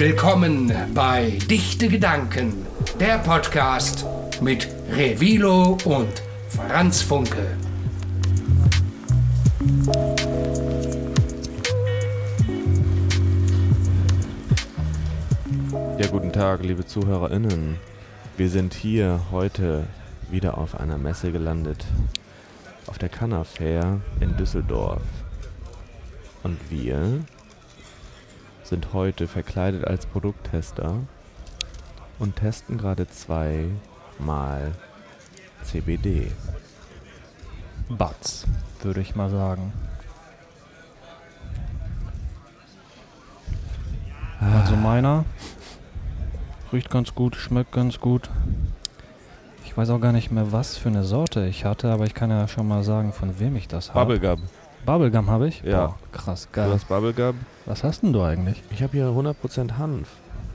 willkommen bei Dichte Gedanken, der Podcast mit Revilo und Franz Funke. Ja, guten Tag, liebe ZuhörerInnen. Wir sind hier heute wieder auf einer Messe gelandet. Auf der Canna Fair in Düsseldorf. Und wir sind heute verkleidet als Produkttester und testen gerade zweimal CBD. Batz, würde ich mal sagen. Also meiner riecht ganz gut, schmeckt ganz gut. Ich weiß auch gar nicht mehr, was für eine Sorte ich hatte, aber ich kann ja schon mal sagen, von wem ich das habe. Bubblegum. Bubblegum habe ich? Ja. Boah, krass, Du geil. hast Bubblegum. Was hast denn du eigentlich? Ich habe hier 100% Hanf.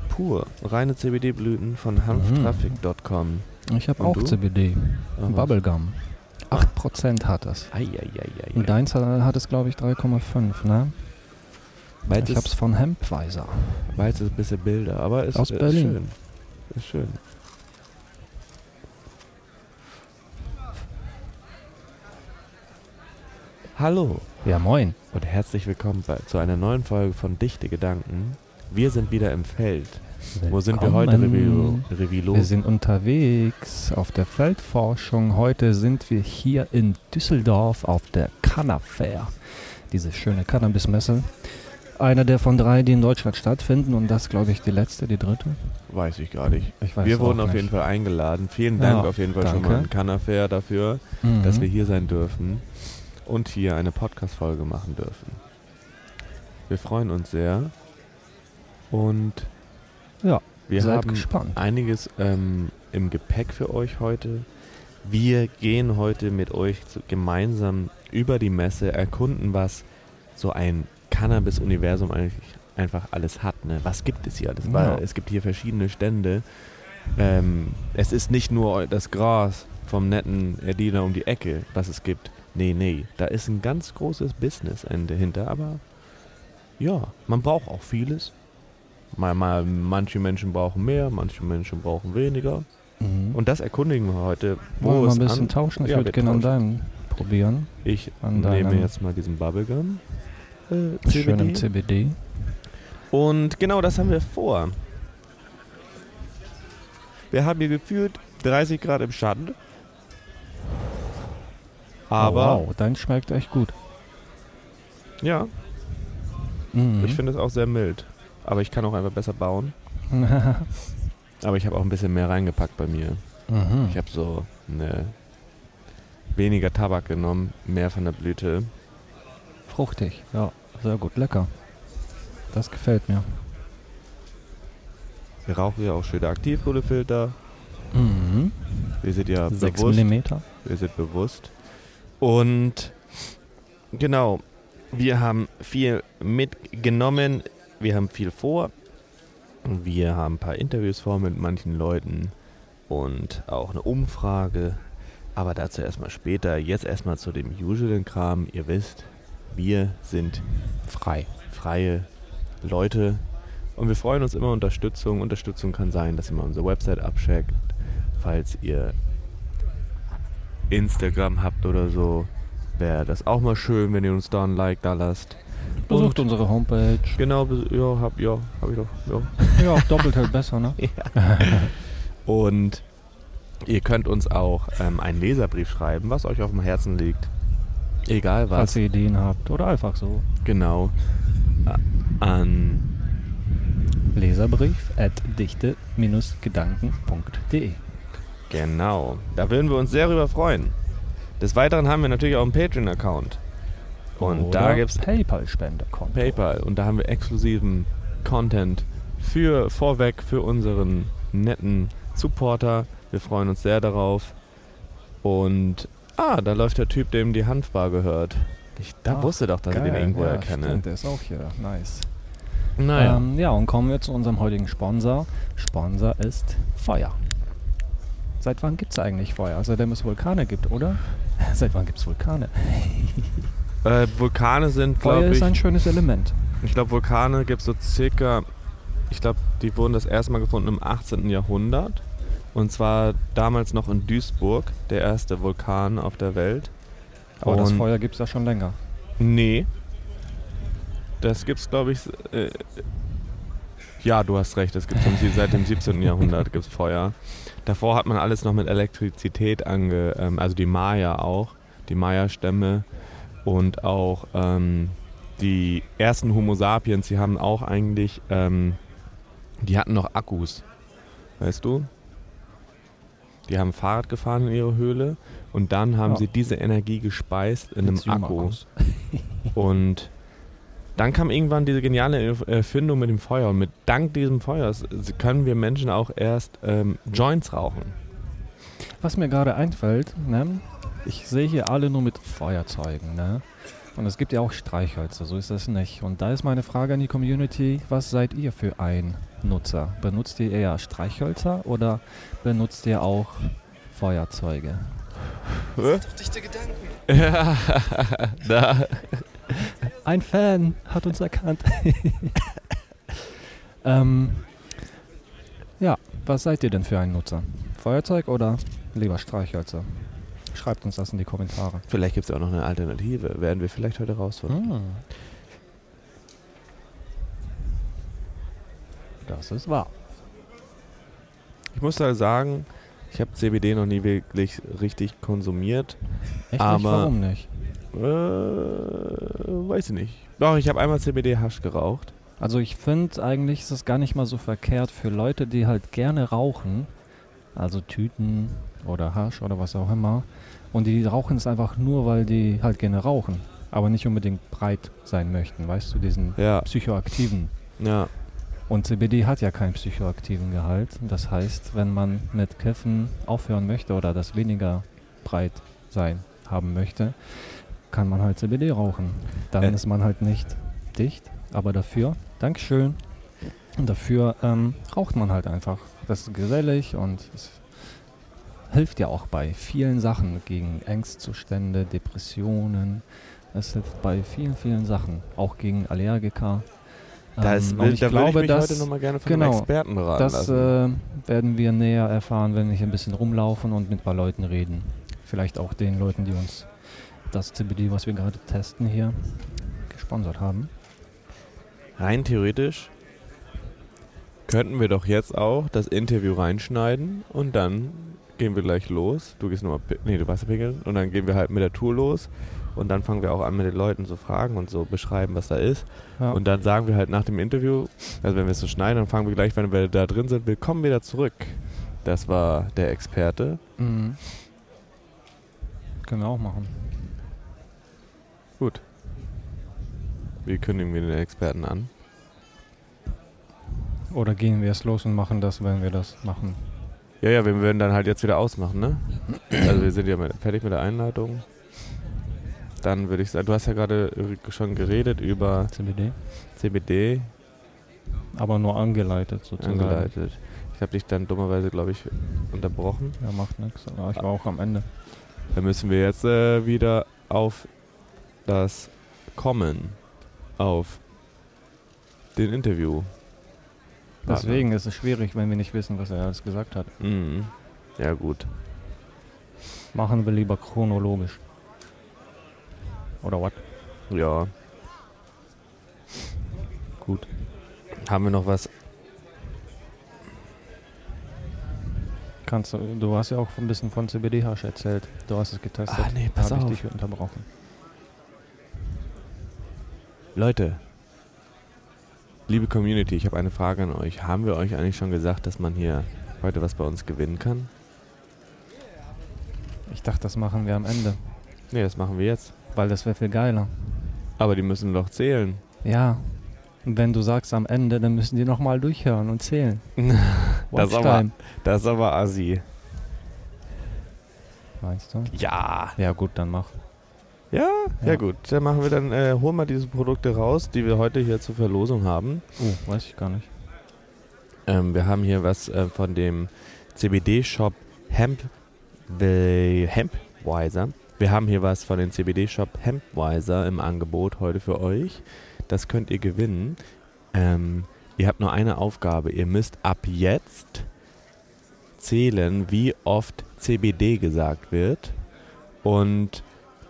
Pur. Reine CBD-Blüten von hanftraffic.com. Ich habe auch du? CBD. Was? Bubblegum. 8% hat es. Eieieiei. Und deins hat hat es, glaube ich, 3,5, ne? Beides ich habe es von Hempweiser. Weiß ist ein bisschen Bilder, aber ist, Aus ist Berlin. schön. Ist schön. Hallo Ja, moin. und herzlich willkommen bei, zu einer neuen Folge von Dichte Gedanken. Wir sind wieder im Feld. Wo sind wir heute, Revilo? Willkommen. Revilo? Wir sind unterwegs auf der Feldforschung. Heute sind wir hier in Düsseldorf auf der Canna Fair. Diese schöne Cannabismesse. Einer der von drei, die in Deutschland stattfinden. Und das, glaube ich, die letzte, die dritte. Weiß ich gar nicht. Ich weiß wir wurden auf nicht. jeden Fall eingeladen. Vielen Dank Ja, auf jeden Fall schon danke. mal an Canafair dafür, Mhm. dass wir hier sein dürfen und hier eine Podcast-Folge machen dürfen. Wir freuen uns sehr und Ja, wir seid haben gespannt. einiges ähm, im Gepäck für euch heute. Wir gehen heute mit euch gemeinsam über die Messe, erkunden, was so ein Cannabis-Universum eigentlich einfach alles hat. Ne? Was gibt es hier alles? Ja. es gibt hier verschiedene Stände. Ähm, es ist nicht nur das Gras vom netten Erdiener um die Ecke, was es gibt. Nee, nee, da ist ein ganz großes Business dahinter, aber ja, man braucht auch vieles. Mal, mal, manche Menschen brauchen mehr, manche Menschen brauchen weniger. Mhm. Und das erkundigen wir heute. Wollen wir mal ein bisschen an- tauschen? Ich Ja, würde gerne an deinem probieren. Ich nehme jetzt mal diesen Bubblegum. Äh, Schönem. CBD. Und genau das haben wir vor. Wir haben hier gefühlt 30 Grad im Schatten. Aber oh, wow, dein schmeckt echt gut. ja, Mhm. ich finde es auch sehr mild. Aber ich kann auch einfach besser bauen. Aber ich habe auch ein bisschen mehr reingepackt bei mir. mhm. Ich habe so eine weniger Tabak genommen, mehr von der Blüte. Fruchtig, ja, sehr gut, lecker. Das gefällt mir. Wir rauchen ja auch schöne Aktivkohlefilter. Mhm. Wir sind ja 6 bewusst. mm. Wir sind bewusst. Und genau, wir haben viel mitgenommen. Wir haben viel vor. Wir haben ein paar Interviews vor mit manchen Leuten und auch eine Umfrage. Aber dazu erstmal später. Jetzt erstmal zu dem usualen Kram. Ihr wisst, wir sind Frei. freie Leute und wir freuen uns immer Unterstützung. Unterstützung kann sein, dass ihr mal unsere Website abcheckt, falls ihr Instagram habt oder so. Wäre das auch mal schön, wenn ihr uns da ein Like da lasst. Besucht unsere Homepage. Genau, ja, hab, ja, hab ich doch. Ja. Ja, auch doppelt hält besser, ne? Und ihr könnt uns auch ähm, einen Leserbrief schreiben, was euch auf dem Herzen liegt. Egal was. Falls ihr Ideen habt. Oder einfach so. Genau. An Leserbrief at dichte-gedanken.de Genau. Da würden wir uns sehr drüber freuen. Des Weiteren haben wir natürlich auch einen Patreon-Account. Und da Oder gibt es Paypal-Spendekonto. PayPal. Und da haben wir exklusiven Content für vorweg für unseren netten Supporter. Wir freuen uns sehr darauf. Und ah, da läuft der Typ, dem die Hanfbar gehört. Ich da Ah, wusste doch, dass ich den Geil, irgendwo ja, erkenne. Stimmt, der ist auch hier. Nice. Naja. Ähm, ja, und kommen wir zu unserem heutigen Sponsor. Sponsor ist Feuer. Seit wann gibt es eigentlich Feuer? Seitdem es Vulkane gibt, oder? Seit wann gibt es Vulkane? Äh, Vulkane sind, Feuer glaube ist ich, ein schönes Element. ich glaube, Vulkane gibt es so circa ich glaube, die wurden das erste Mal gefunden im 18. Jahrhundert. Und zwar damals noch in Duisburg, der erste Vulkan auf der Welt. Aber das Und- Feuer gibt es ja schon länger. Nee. Das gibt's, glaube ich. Äh, ja, du hast recht. Es gibt seit dem 17. Jahrhundert gibt's Feuer. Davor hat man alles noch mit Elektrizität ange, ähm, also die Maya auch, die Maya-Stämme und auch ähm, die ersten Homo sapiens. Die haben auch eigentlich, ähm, die hatten noch Akkus, weißt du? Die haben Fahrrad gefahren in ihre Höhle und dann haben Ja. sie diese Energie gespeist in einem Akku. Und dann kam irgendwann diese geniale Erf- Erfindung mit dem Feuer. Und mit dank diesem Feuers können wir Menschen auch erst ähm, Joints rauchen. Was mir gerade einfällt, ne? ich sehe hier alle nur mit Feuerzeugen. Ne? Und es gibt ja auch Streichhölzer, so ist das nicht. Und da ist meine Frage an die Community, was seid ihr für ein Nutzer? Benutzt ihr eher Streichhölzer oder benutzt ihr auch Feuerzeuge? Dichte Gedanken. Ja, da. Ein Fan hat uns erkannt. ähm, ja, was seid ihr denn für ein Nutzer? Feuerzeug oder lieber Streichhölzer? Schreibt uns das in die Kommentare. Vielleicht gibt es auch noch eine Alternative. Werden wir vielleicht heute rausfinden. Hm. Das ist wahr. Ich muss da sagen, ich habe CBD noch nie wirklich richtig konsumiert. Echt nicht? Warum nicht? Äh, weiß ich nicht. Doch, ich habe einmal CBD-Hasch geraucht. Also ich finde eigentlich ist es gar nicht mal so verkehrt für Leute, die halt gerne rauchen, also Tüten oder Hasch oder was auch immer, und die rauchen es einfach nur, weil die halt gerne rauchen, aber nicht unbedingt breit sein möchten, weißt du, diesen Ja, psychoaktiven. ja. Und CBD hat ja keinen psychoaktiven Gehalt. Das heißt, wenn man mit Kiffen aufhören möchte oder das weniger breit sein haben möchte, kann man halt CBD rauchen. Dann Äh. ist man halt nicht dicht, aber dafür, Dankeschön, und dafür ähm, raucht man halt einfach. Das ist gesellig und es hilft ja auch bei vielen Sachen gegen Angstzustände, Depressionen. Es hilft bei vielen, vielen Sachen, auch gegen Allergiker. Da, ist, Ähm, will, ich da würde glaube, ich mich dass heute nochmal gerne von genau, einem Experten beraten das äh, werden wir näher erfahren, wenn wir hier ein bisschen rumlaufen und mit ein paar Leuten reden. Vielleicht auch den Leuten, die uns das CBD, was wir gerade testen hier, gesponsert haben. Rein theoretisch könnten wir doch jetzt auch das Interview reinschneiden und dann gehen wir gleich los. Du gehst nochmal, nee, du warst ja pinkeln und dann gehen wir halt mit der Tour los und dann fangen wir auch an mit den Leuten zu fragen und so beschreiben, was da ist. Ja. Und dann sagen wir halt nach dem Interview, also wenn wir es so schneiden, dann fangen wir gleich, wenn wir da drin sind, willkommen wieder zurück. Das war der Experte. Mhm. Können wir auch machen. Gut. Wie kündigen wir den Experten an? Oder gehen wir es los und machen das, wenn wir das machen? Ja, ja, wir werden dann halt jetzt wieder ausmachen, ne? Also wir sind ja mit, fertig mit der Einleitung. Dann würde ich sagen, du hast ja gerade schon geredet über CBD? CBD Aber nur angeleitet sozusagen. angeleitet. Ich habe dich dann dummerweise, glaube ich, unterbrochen. Ja, macht nichts. Ich war auch am Ende. Dann müssen wir jetzt äh, wieder auf das Kommen, auf den Interview. Deswegen ist es schwierig, wenn wir nicht wissen, was er alles gesagt hat. Mhm. Ja, gut. Machen wir lieber chronologisch. Oder was? Ja. Gut. Haben wir noch was? Kannst du, du hast ja auch ein bisschen von CBD-Hasch erzählt. Du hast es getestet. Ah, nee, Da pass hab auf. ich dich unterbrochen. Leute, liebe Community, ich habe eine Frage an euch. Haben wir euch eigentlich schon gesagt, dass man hier heute was bei uns gewinnen kann? Ich dachte, das machen wir am Ende. Nee, das machen wir jetzt. Weil das wäre viel geiler. Aber die müssen doch zählen. Ja. Und wenn du sagst am Ende, dann müssen die nochmal durchhören und zählen. Das Watch aber-. Das ist aber assi. Meinst du? Ja. Ja gut, dann mach. Ja, ja, Ja. gut. Dann machen wir dann, äh, holen wir diese Produkte raus, die wir heute hier zur Verlosung haben. Oh, weiß ich gar nicht. Ähm, wir haben hier was äh, von dem CBD-Shop Hemp, Hempwiser. Wir haben hier was von dem CBD-Shop Hempwiser im Angebot heute für euch. Das könnt ihr gewinnen. Ähm, ihr habt nur eine Aufgabe. Ihr müsst ab jetzt zählen, wie oft CBD gesagt wird und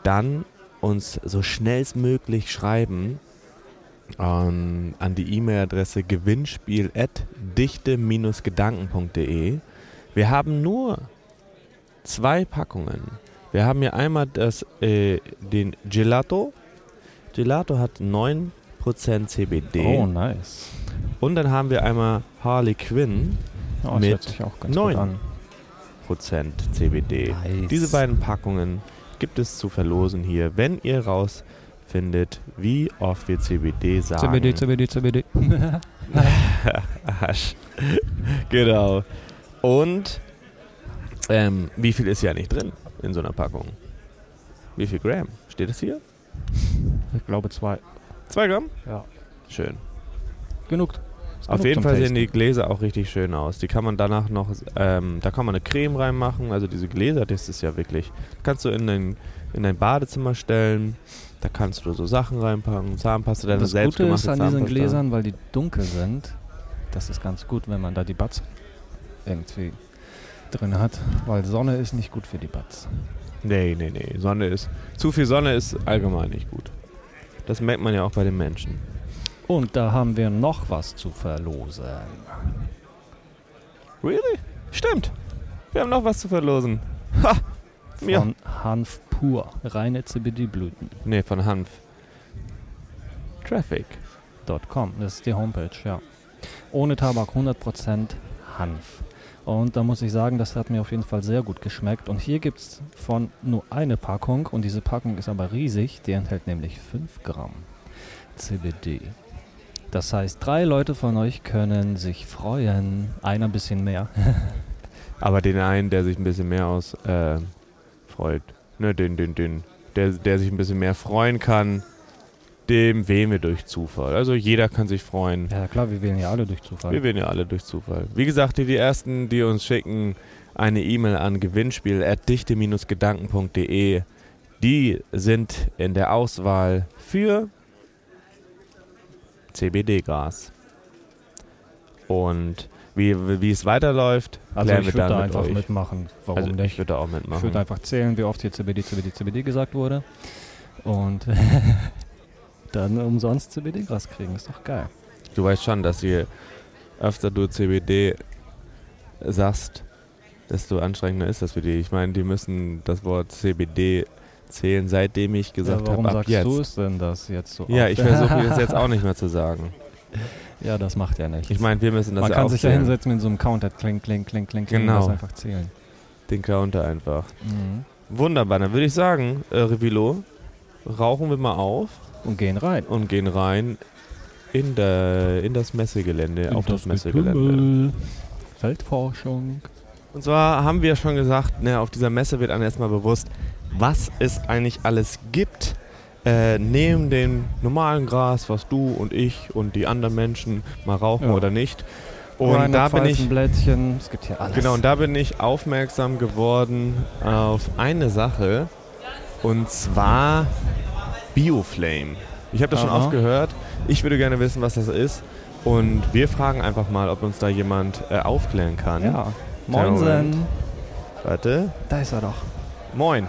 dann uns so schnellstmöglich schreiben ähm, an die E-Mail-Adresse gewinnspiel@dichte-gedanken.de. Wir haben nur zwei Packungen. Wir haben hier einmal das, äh, den Gelato. Gelato hat 9% CBD. Oh, nice. Und dann haben wir einmal Harley Quinn Oh, Mit hört sich auch ganz neun. gut an. Prozent CBD. Nice. Diese beiden Packungen gibt es zu verlosen hier, wenn ihr rausfindet, wie oft wir CBD sagen. CBD, CBD, CBD. Arsch. genau. Und ähm, wie viel ist ja nicht drin in so einer Packung? Wie viel Gramm? Steht das hier? ich glaube zwei. Zwei Gramm? Ja. Schön. Genug. Auf jeden Fall sehen die. Gläser auch richtig schön aus. Die kann man danach noch, ähm, da kann man eine Creme reinmachen. Also diese Gläser, das ist ja wirklich, kannst du in dein, in dein Badezimmer stellen. Da kannst du so Sachen reinpacken, Zahnpasta, deine Das Gute ist an diesen. Gläsern, weil die dunkel sind, das ist ganz gut, wenn man da die Bats irgendwie drin hat, weil Sonne ist nicht gut für die Bats. Nee, nee, nee. Sonne ist, zu viel Sonne ist allgemein nicht gut. Das merkt man ja auch bei den Menschen. Und da haben wir noch was zu verlosen. Really? Stimmt. Wir haben noch was zu verlosen. Ha! Ja. Von Hanf pur, reine CBD-Blüten. Nee, von Hanf. Traffic. .com, das ist die Homepage, ja. Ohne Tabak, 100% Hanf. Und da muss ich sagen, das hat mir auf jeden Fall sehr gut geschmeckt. Und hier gibt es von nur eine Packung und diese Packung ist aber riesig. Die enthält nämlich 5 Gramm CBD. Das heißt, drei Leute von euch können sich freuen. Einer ein bisschen mehr. Aber den einen, der sich ein bisschen mehr aus äh, freut, ne, den, den, den, der, der sich ein bisschen mehr freuen kann, dem wählen wir durch Zufall. Also jeder kann sich freuen. Ja klar, wir wählen ja alle durch Zufall. Wir wählen ja alle durch Zufall. Wie gesagt, die, die ersten, die uns schicken, eine E-Mail an gewinnspiel.dichte-gedanken.de, die sind in der Auswahl für CBD-Gras. Und wie, wie es weiterläuft, also klären ich wir würde dann da mit einfach euch. mitmachen. Warum also ich nicht? würde da auch Ich mitmachen. würde einfach zählen, wie oft hier CBD, CBD, CBD gesagt wurde. Und dann umsonst CBD-Gras kriegen. Ist doch geil. Du weißt schon, dass je öfter du CBD sagst, desto anstrengender ist das für die. Ich meine, die müssen das Wort CBD zählen, seitdem ich gesagt ja, warum habe, ab sagst jetzt. du es denn das jetzt so Ja, oft? ich versuche es jetzt auch nicht mehr zu sagen. Ja, das macht ja nichts. Ich meine, wir müssen das Man ja kann sich ja hinsetzen mit so einem Counter, kling, kling, kling, kling, kling, Genau. das einfach zählen. Den Counter einfach. Mhm. Wunderbar, dann würde ich sagen, äh, Revilo, rauchen wir mal auf Und gehen rein. und gehen rein in, der, in das Messegelände, auf das, Messegelände. Getümmel. Feldforschung. Und zwar haben wir schon gesagt, ne, auf dieser Messe wird einem erstmal bewusst, was es eigentlich alles gibt. Äh, neben dem normalen Gras, was du und ich und die anderen Menschen mal rauchen Ja. oder nicht. Und Reine da bin ich Pfeifenblättchen. Es gibt hier alles. Genau, und da bin ich aufmerksam geworden auf eine Sache. Und zwar Bioflame. Ich habe das schon Aha. oft gehört. Ich würde gerne wissen, was das ist. Und wir fragen einfach mal, ob uns da jemand äh, aufklären kann. Ja. Moinsen. Warte. Da ist er doch. Moin.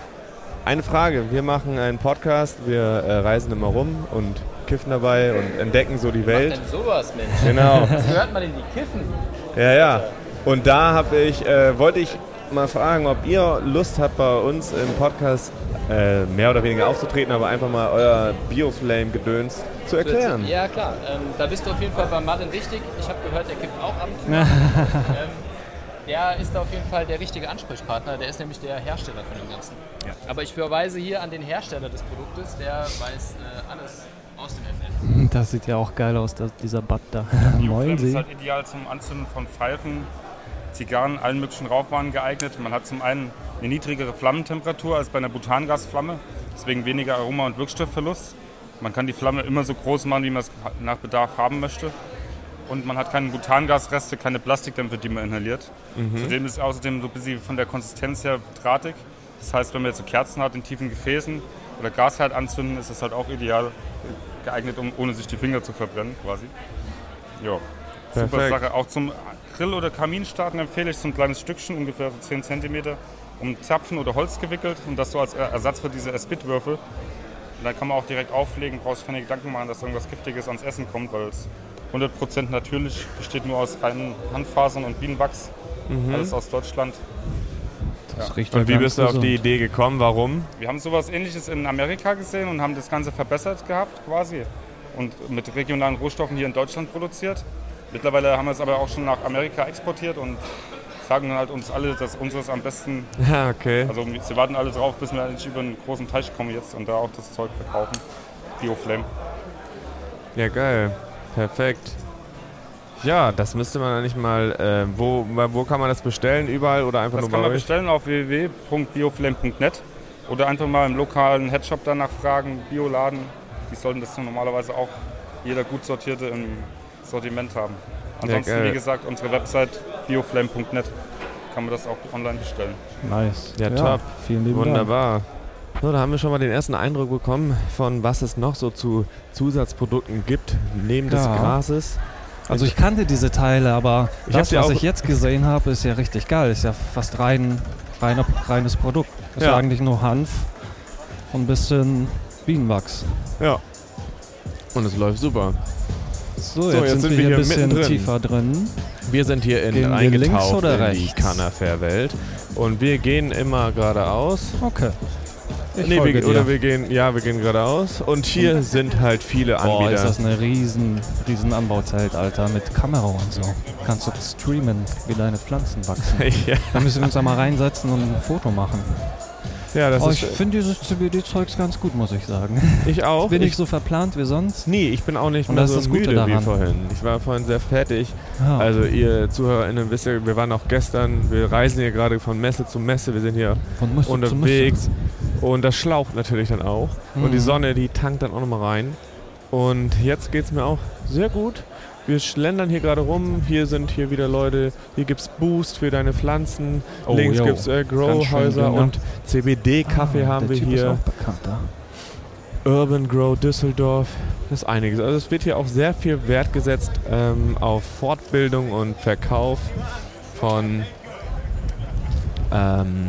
Eine Frage. Wir machen einen Podcast. Wir äh, reisen immer rum und kiffen dabei und entdecken so die Welt. denn sowas, Mensch? Genau. Was hört man denn die Kiffen? Ja, ja. Und da habe ich, äh, wollte ich mal fragen, ob ihr Lust habt, bei uns im Podcast äh, mehr oder weniger aufzutreten, aber einfach mal euer Bioflame-Gedöns zu erklären. Ja, klar. Ähm, da bist du auf jeden Fall bei Martin richtig. Ich habe gehört, der kifft auch ab und zu. ähm, der ist da auf jeden Fall der richtige Ansprechpartner. Der ist nämlich der Hersteller von dem Ganzen. Aber ich verweise hier an den Hersteller des Produktes. Der weiß äh, alles aus dem FF. Das sieht ja auch geil aus, das, dieser Bad da. Moin ist Sie. halt ideal zum Anzünden von Pfeifen, Zigarren, allen möglichen Rauchwaren geeignet. Man hat zum einen eine niedrigere Flammentemperatur als bei einer Butangasflamme, deswegen weniger Aroma- und Wirkstoffverlust. Man kann die Flamme immer so groß machen, wie man es nach Bedarf haben möchte. Und man hat keine Butangasreste, keine Plastikdämpfe, die man inhaliert. Zudem ist es außerdem so ein bisschen von der Konsistenz her drahtig. Das heißt, wenn man jetzt so Kerzen hat in tiefen Gefäßen oder Gasherd anzünden, ist das halt auch ideal geeignet, um ohne sich die Finger zu verbrennen quasi. Ja. Super. Sache. Auch zum Grill- oder Kaminstarten empfehle ich so ein kleines Stückchen, ungefähr so 10 cm, um Zapfen oder Holz gewickelt und das so als Ersatz für diese Spit-Würfel. Und dann kann man auch direkt auflegen, brauchst keine Gedanken machen, dass irgendwas Giftiges ans Essen kommt, weil es 100% natürlich besteht nur aus reinen Handfasern und Bienenwachs. Alles aus Deutschland. Das riecht Und ja wie bist du auf die Idee gekommen? Warum? Wir haben sowas ähnliches in Amerika gesehen und haben das Ganze verbessert gehabt quasi und mit regionalen Rohstoffen hier in Deutschland produziert. Mittlerweile haben wir es aber auch schon nach Amerika exportiert und sagen halt uns alle, dass unseres am besten, Ja, okay. also sie warten alle drauf, bis wir endlich über einen großen Teich kommen jetzt und da auch das Zeug verkaufen. Bioflame. Ja, geil. Perfekt. Ja, das müsste man eigentlich mal. Äh, wo, wo kann man das bestellen? Überall oder einfach Das nur kann bei man euch? bestellen auf www.bioflame.net oder einfach mal im lokalen Headshop danach fragen, Bioladen. Die sollten das normalerweise auch jeder gut sortierte im Sortiment haben. Ansonsten, geil. wie gesagt, unsere Website bioflame.net kann man das auch online bestellen. Nice. Ja, top. Vielen lieben Dank. So, da haben wir schon mal den ersten Eindruck bekommen von was es noch so zu Zusatzprodukten gibt, neben des Ja. Grases. Also ich kannte diese Teile, aber Ich das, was ich jetzt gesehen habe, ist ja richtig geil. Ist ja fast rein, reiner, reines Produkt. Ist Ja. ja eigentlich nur Hanf und ein bisschen Bienenwachs. Ja. Und es läuft super. So, jetzt, sind, wir hier ein bisschen mittendrin. tiefer drin. Wir sind hier in, Gehen eingetaucht links oder in die? Canafair-Welt. Und wir gehen immer geradeaus. Okay. Ich nee, wir, oder wir gehen, ja, wir gehen geradeaus. Und hier sind halt viele Boah, Anbieter. ist das eine riesen, riesen Anbauzelt, Alter, mit Kamera und so. Kannst du streamen, wie deine Pflanzen wachsen. ja, Da müssen wir uns einmal reinsetzen und ein Foto machen. ja, das oh, ist. ich finde dieses CBD-Zeugs ganz gut, muss ich sagen. ich auch. Bin ich, nicht so verplant wie sonst. nee, ich bin auch nicht Und mehr das so müde wie daran. vorhin. Ich war vorhin sehr fertig. Ja. Also ihr ZuhörerInnen wisst ja, wir waren auch gestern, wir reisen hier gerade von Messe zu Messe, wir sind hier unterwegs und das schlaucht natürlich dann auch. Und die Mhm. Sonne, die tankt dann auch nochmal rein. Und jetzt geht es mir auch sehr gut. Wir schlendern hier gerade rum, hier sind hier wieder Leute, hier gibt es Boost für deine Pflanzen, Oh, links gibt es äh, Growhäuser ne? und CBD-Kaffee Ah, haben wir typ Ist hier, auch bekannt, ja. Urban Grow Düsseldorf, das ist einiges. Also es wird hier auch sehr viel Wert gesetzt ähm, auf Fortbildung und Verkauf von ähm,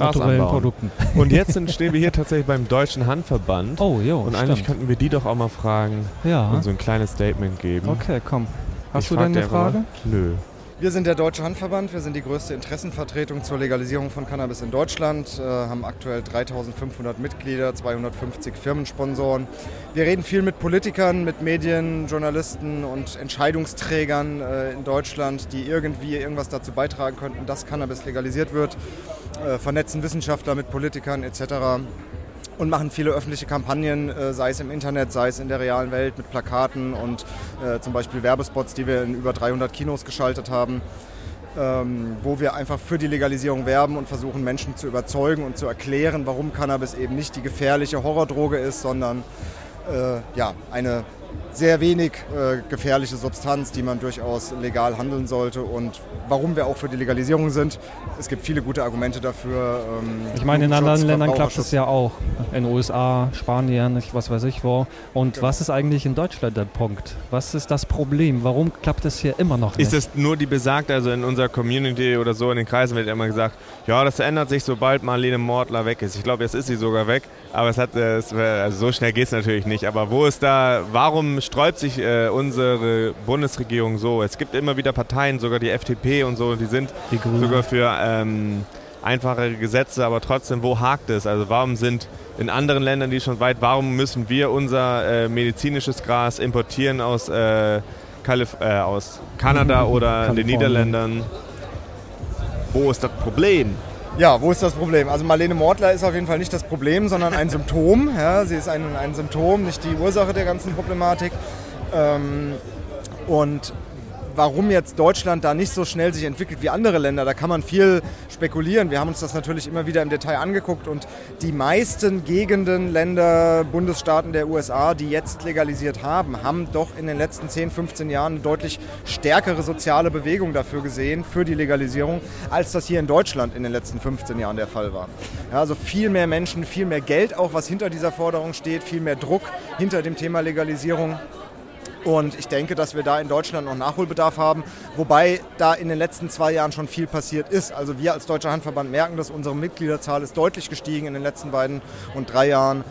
Grasanbau. Produkten. Und jetzt sind, stehen wir hier tatsächlich beim Deutschen Handverband. Oh, jo, und eigentlich stimmt. könnten wir die doch auch mal fragen Ja. und so ein kleines Statement geben. Okay, komm. Hast Ich du denn eine einfach mal. Frage? Nö. Wir sind der Deutsche Handverband. Wir sind die größte Interessenvertretung zur Legalisierung von Cannabis in Deutschland. Äh, haben aktuell 3500 Mitglieder, 250 Firmensponsoren. Wir reden viel mit Politikern, mit Medien, Journalisten und Entscheidungsträgern äh, in Deutschland, die irgendwie irgendwas dazu beitragen könnten, dass Cannabis legalisiert wird. Äh, vernetzen Wissenschaftler mit Politikern etc und machen viele öffentliche Kampagnen, äh, sei es im Internet, sei es in der realen Welt mit Plakaten und äh, zum Beispiel Werbespots, die wir in über 300 Kinos geschaltet haben, ähm, wo wir einfach für die Legalisierung werben und versuchen Menschen zu überzeugen und zu erklären, warum Cannabis eben nicht die gefährliche Horrordroge ist, sondern äh, ja, eine sehr wenig äh, gefährliche Substanz, die man durchaus legal handeln sollte und warum wir auch für die Legalisierung sind. Es gibt viele gute Argumente dafür. ähm, Ich meine, in anderen Ländern klappt es ja auch. In den USA, Spanien, ich- was weiß ich wo. Und Genau. was ist eigentlich in Deutschland der Punkt? Was ist das Problem? Warum klappt es hier immer noch nicht? Ist es nur die besagte, also in unserer Community oder so in den Kreisen wird immer gesagt, ja, das ändert sich, sobald Marlene Mortler weg ist. Ich glaube, jetzt ist sie sogar weg, aber es hat, äh, es, wär- also so schnell geht es natürlich nicht. Aber wo ist da, warum sträubt sich äh, unsere Bundesregierung so? Es gibt immer wieder Parteien, sogar die FDP und so, die sind Die sogar für ähm, einfachere Gesetze, aber trotzdem, wo hakt es? Also warum sind in anderen Ländern, die schon weit, warum müssen wir unser äh, medizinisches Gras importieren aus, äh, Kalif äh, aus Kanada oder den. Niederländern? Wo ist das Problem? Ja, wo ist das Problem? Also Marlene Mortler ist auf jeden Fall nicht das Problem, sondern ein Symptom. Ja, sie ist ein, ein Symptom, nicht die Ursache der ganzen Problematik. Ähm, und warum jetzt Deutschland da nicht so schnell sich entwickelt wie andere Länder, da kann man viel spekulieren. Wir haben uns das natürlich immer wieder im Detail angeguckt und die meisten Gegenden, Länder, Bundesstaaten der USA, die jetzt legalisiert haben, haben doch in den letzten 10, 15 Jahren eine deutlich stärkere soziale Bewegung dafür gesehen, für die Legalisierung, als das hier in Deutschland in den letzten 15 Jahren der Fall war. Ja, also viel mehr Menschen, viel mehr Geld auch, was hinter dieser Forderung steht, viel mehr Druck hinter dem Thema Legalisierung. Und ich denke, dass wir da in Deutschland noch Nachholbedarf haben, wobei da in den letzten zwei Jahren schon viel passiert ist. Also wir als Deutscher Handverband merken, dass unsere Mitgliederzahl ist deutlich gestiegen in den letzten beiden und drei Jahren.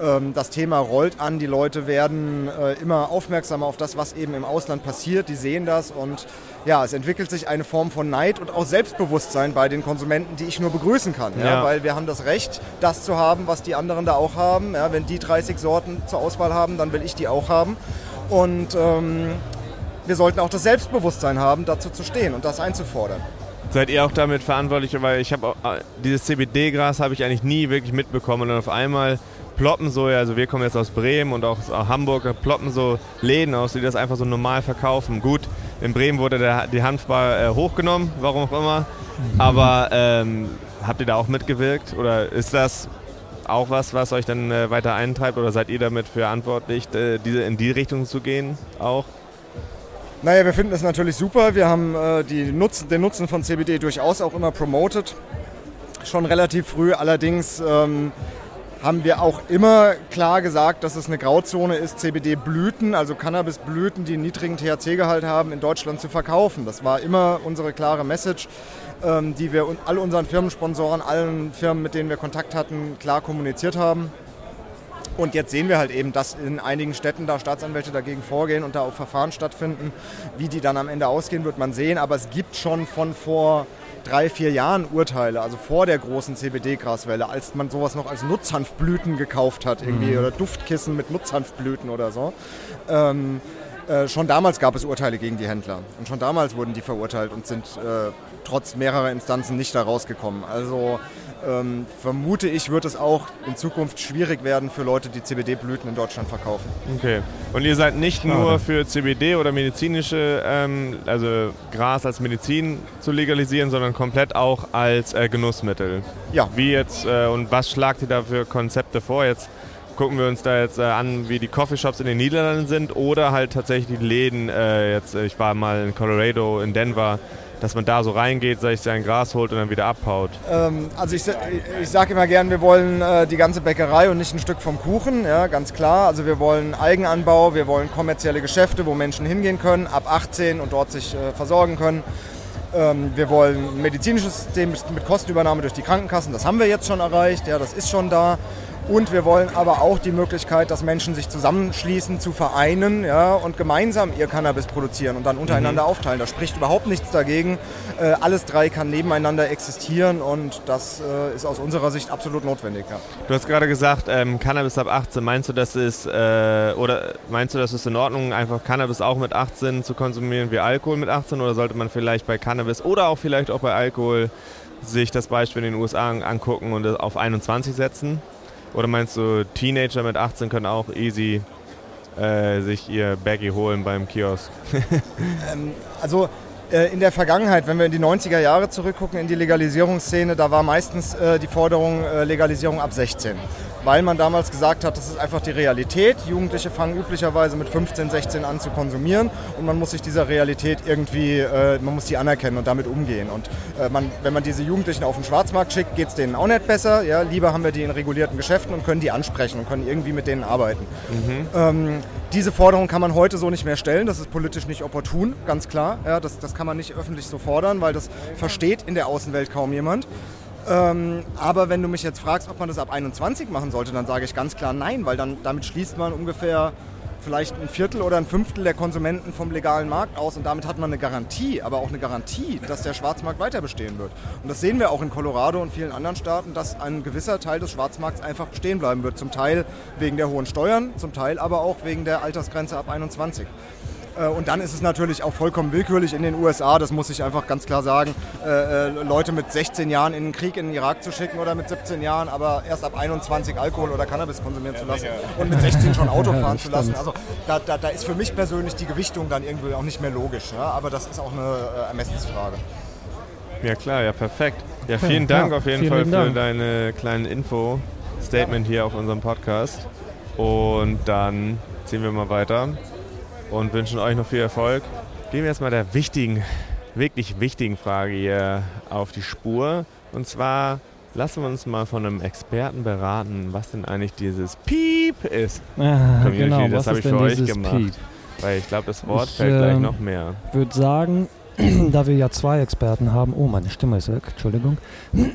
Ähm, das Thema rollt an, die Leute werden äh, immer aufmerksamer auf das, was eben im Ausland passiert, die sehen das und ja, es entwickelt sich eine Form von Neid und auch Selbstbewusstsein bei den Konsumenten, die ich nur begrüßen kann, ja. Ja, weil wir haben das Recht, das zu haben, was die anderen da auch haben. Ja, wenn die 30 Sorten zur Auswahl haben, dann will ich die auch haben und ähm, wir sollten auch das Selbstbewusstsein haben, dazu zu stehen und das einzufordern. Seid ihr auch damit verantwortlich? Weil ich habe dieses CBD-Gras habe ich eigentlich nie wirklich mitbekommen und auf einmal ploppen so, also wir kommen jetzt aus Bremen und auch aus Hamburg, ploppen so Läden aus, die das einfach so normal verkaufen. Gut, in Bremen wurde der, die Hanfbar äh, hochgenommen, warum auch immer. Aber ähm, habt ihr da auch mitgewirkt oder ist das auch was, was euch dann äh, weiter eintreibt oder seid ihr damit verantwortlich, äh, diese, in die Richtung zu gehen auch? Naja, wir finden es natürlich super. Wir haben äh, die Nutzen, den Nutzen von CBD durchaus auch immer promoted. Schon relativ früh. Allerdings ähm, haben wir auch immer klar gesagt, dass es eine Grauzone ist, CBD-Blüten, also Cannabis-Blüten, die einen niedrigen THC-Gehalt haben, in Deutschland zu verkaufen. Das war immer unsere klare Message, ähm, die wir all unseren Firmensponsoren, allen Firmen, mit denen wir Kontakt hatten, klar kommuniziert haben. Und jetzt sehen wir halt eben, dass in einigen Städten da Staatsanwälte dagegen vorgehen und da auch Verfahren stattfinden. Wie die dann am Ende ausgehen, wird man sehen. Aber es gibt schon von vor drei, vier Jahren Urteile, also vor der großen CBD-Graswelle, als man sowas noch als Nutzhanfblüten gekauft hat, irgendwie, mhm. oder Duftkissen mit Nutzhanfblüten oder so. Ähm, äh, schon damals gab es Urteile gegen die Händler. Und schon damals wurden die verurteilt und sind äh, trotz mehrerer Instanzen nicht da rausgekommen. Also ähm, vermute ich, wird es auch in Zukunft schwierig werden für Leute, die CBD-Blüten in Deutschland verkaufen. Okay. Und ihr seid nicht Schade. nur für CBD oder medizinische, ähm, also Gras als Medizin zu legalisieren, sondern komplett auch als äh, Genussmittel. Ja. Wie jetzt äh, und was schlagt ihr da für Konzepte vor? Jetzt gucken wir uns da jetzt äh, an, wie die Coffeeshops in den Niederlanden sind oder halt tatsächlich die Läden. Äh, jetzt, ich war mal in Colorado, in Denver dass man da so reingeht, sich sein Gras holt und dann wieder abhaut? Ähm, also ich, ich sage immer gern, wir wollen äh, die ganze Bäckerei und nicht ein Stück vom Kuchen, ja, ganz klar. Also wir wollen Eigenanbau, wir wollen kommerzielle Geschäfte, wo Menschen hingehen können, ab 18 und dort sich äh, versorgen können. Ähm, wir wollen ein medizinisches System mit Kostenübernahme durch die Krankenkassen, das haben wir jetzt schon erreicht, ja, das ist schon da. Und wir wollen aber auch die Möglichkeit, dass Menschen sich zusammenschließen zu Vereinen ja, und gemeinsam ihr Cannabis produzieren und dann untereinander mhm. aufteilen. Da spricht überhaupt nichts dagegen. Äh, alles drei kann nebeneinander existieren und das äh, ist aus unserer Sicht absolut notwendig. Ja. Du hast gerade gesagt, ähm, Cannabis ab 18. Meinst du, das ist äh, oder meinst du, das ist in Ordnung, einfach Cannabis auch mit 18 zu konsumieren wie Alkohol mit 18 oder sollte man vielleicht bei Cannabis oder auch vielleicht auch bei Alkohol sich das Beispiel in den USA angucken und auf 21 setzen? Oder meinst du, Teenager mit 18 können auch easy äh, sich ihr Baggy holen beim Kiosk? ähm, also äh, in der Vergangenheit, wenn wir in die 90er Jahre zurückgucken, in die Legalisierungsszene, da war meistens äh, die Forderung äh, Legalisierung ab 16 weil man damals gesagt hat, das ist einfach die Realität. Jugendliche fangen üblicherweise mit 15, 16 an zu konsumieren und man muss sich dieser Realität irgendwie, äh, man muss die anerkennen und damit umgehen. Und äh, man, wenn man diese Jugendlichen auf den Schwarzmarkt schickt, geht es denen auch nicht besser. Ja, lieber haben wir die in regulierten Geschäften und können die ansprechen und können irgendwie mit denen arbeiten. Mhm. Ähm, diese Forderung kann man heute so nicht mehr stellen. Das ist politisch nicht opportun, ganz klar. Ja, das, das kann man nicht öffentlich so fordern, weil das versteht in der Außenwelt kaum jemand. Ähm, aber wenn du mich jetzt fragst, ob man das ab 21 machen sollte, dann sage ich ganz klar nein, weil dann damit schließt man ungefähr vielleicht ein Viertel oder ein Fünftel der Konsumenten vom legalen Markt aus und damit hat man eine Garantie, aber auch eine Garantie, dass der Schwarzmarkt weiter bestehen wird. Und das sehen wir auch in Colorado und vielen anderen Staaten, dass ein gewisser Teil des Schwarzmarkts einfach bestehen bleiben wird. Zum Teil wegen der hohen Steuern, zum Teil aber auch wegen der Altersgrenze ab 21. Äh, und dann ist es natürlich auch vollkommen willkürlich in den USA, das muss ich einfach ganz klar sagen, äh, äh, Leute mit 16 Jahren in den Krieg in den Irak zu schicken oder mit 17 Jahren, aber erst ab 21 Alkohol oder Cannabis konsumieren zu lassen und mit 16 schon Auto fahren zu lassen. Also da, da, da, ist für mich persönlich die Gewichtung dann irgendwie auch nicht mehr logisch. Ja? Aber das ist auch eine Ermessensfrage. Ja klar, ja perfekt. Ja, vielen Dank ja, auf jeden Fall für Dank. deine kleinen Info-Statement hier auf unserem Podcast. Und dann ziehen wir mal weiter und wünschen euch noch viel Erfolg. Gehen wir jetzt mal der wichtigen, wirklich wichtigen Frage hier auf die Spur. Und zwar lassen wir uns mal von einem Experten beraten, was denn eigentlich dieses Piep ist. Ah, genau, das habe ich für euch gemacht. Piep? Weil ich glaube, das Wort Ich, fällt gleich ähm, noch mehr. würde sagen, da wir ja zwei Experten haben. Oh, meine Stimme ist weg. Entschuldigung.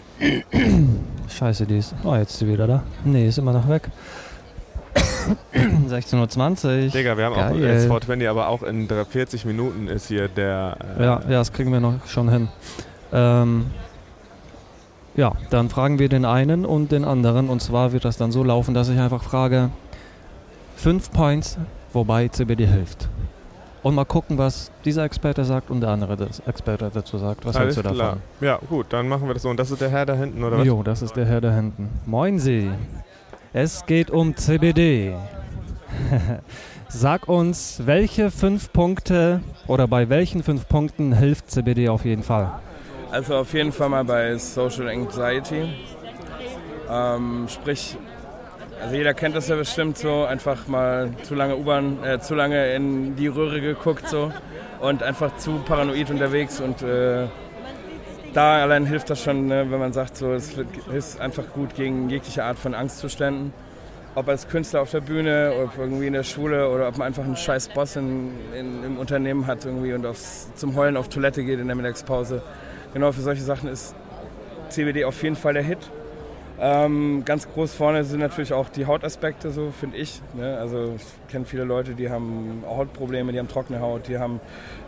Scheiße, die ist. Oh, jetzt ist sie wieder da. Nee, ist immer noch weg. 16.20 Uhr. Digga, wir haben auch Geil. jetzt 420, aber auch in drei- 40 Minuten ist hier der. Äh, Ja, ja, das kriegen wir noch schon hin. Ähm, ja, dann fragen wir den einen und den anderen. Und zwar wird das dann so laufen, dass ich einfach frage: fünf Points, wobei CBD hilft. Und mal gucken, was dieser Experte sagt und der andere Experte dazu sagt. Was Alles hältst du klar. davon? Ja, gut, dann machen wir das so. Und das ist der Herr da hinten, oder was? Jo, das ist der Herr da hinten. Moin Sie. Es geht um CBD. Sag uns, welche fünf Punkte oder bei welchen fünf Punkten hilft CBD auf jeden Fall? Also auf jeden Fall mal bei Social Anxiety. Ähm, sprich, also jeder kennt das ja bestimmt so, einfach mal zu lange U-Bahn, äh, zu lange in die Röhre geguckt so und einfach zu paranoid unterwegs und äh, da allein hilft das schon, ne, wenn man sagt, so, es ist einfach gut gegen jegliche Art von Angstzuständen. Ob als Künstler auf der Bühne, ob irgendwie in der Schule oder ob man einfach einen scheiß Boss in, in, im Unternehmen hat irgendwie und aufs, zum Heulen auf Toilette geht in der Mittagspause. Genau für solche Sachen ist CBD auf jeden Fall der Hit. Ähm, ganz groß vorne sind natürlich auch die Hautaspekte, so finde ich. Ne? Also ich kenne viele Leute, die haben Hautprobleme, die haben trockene Haut, die haben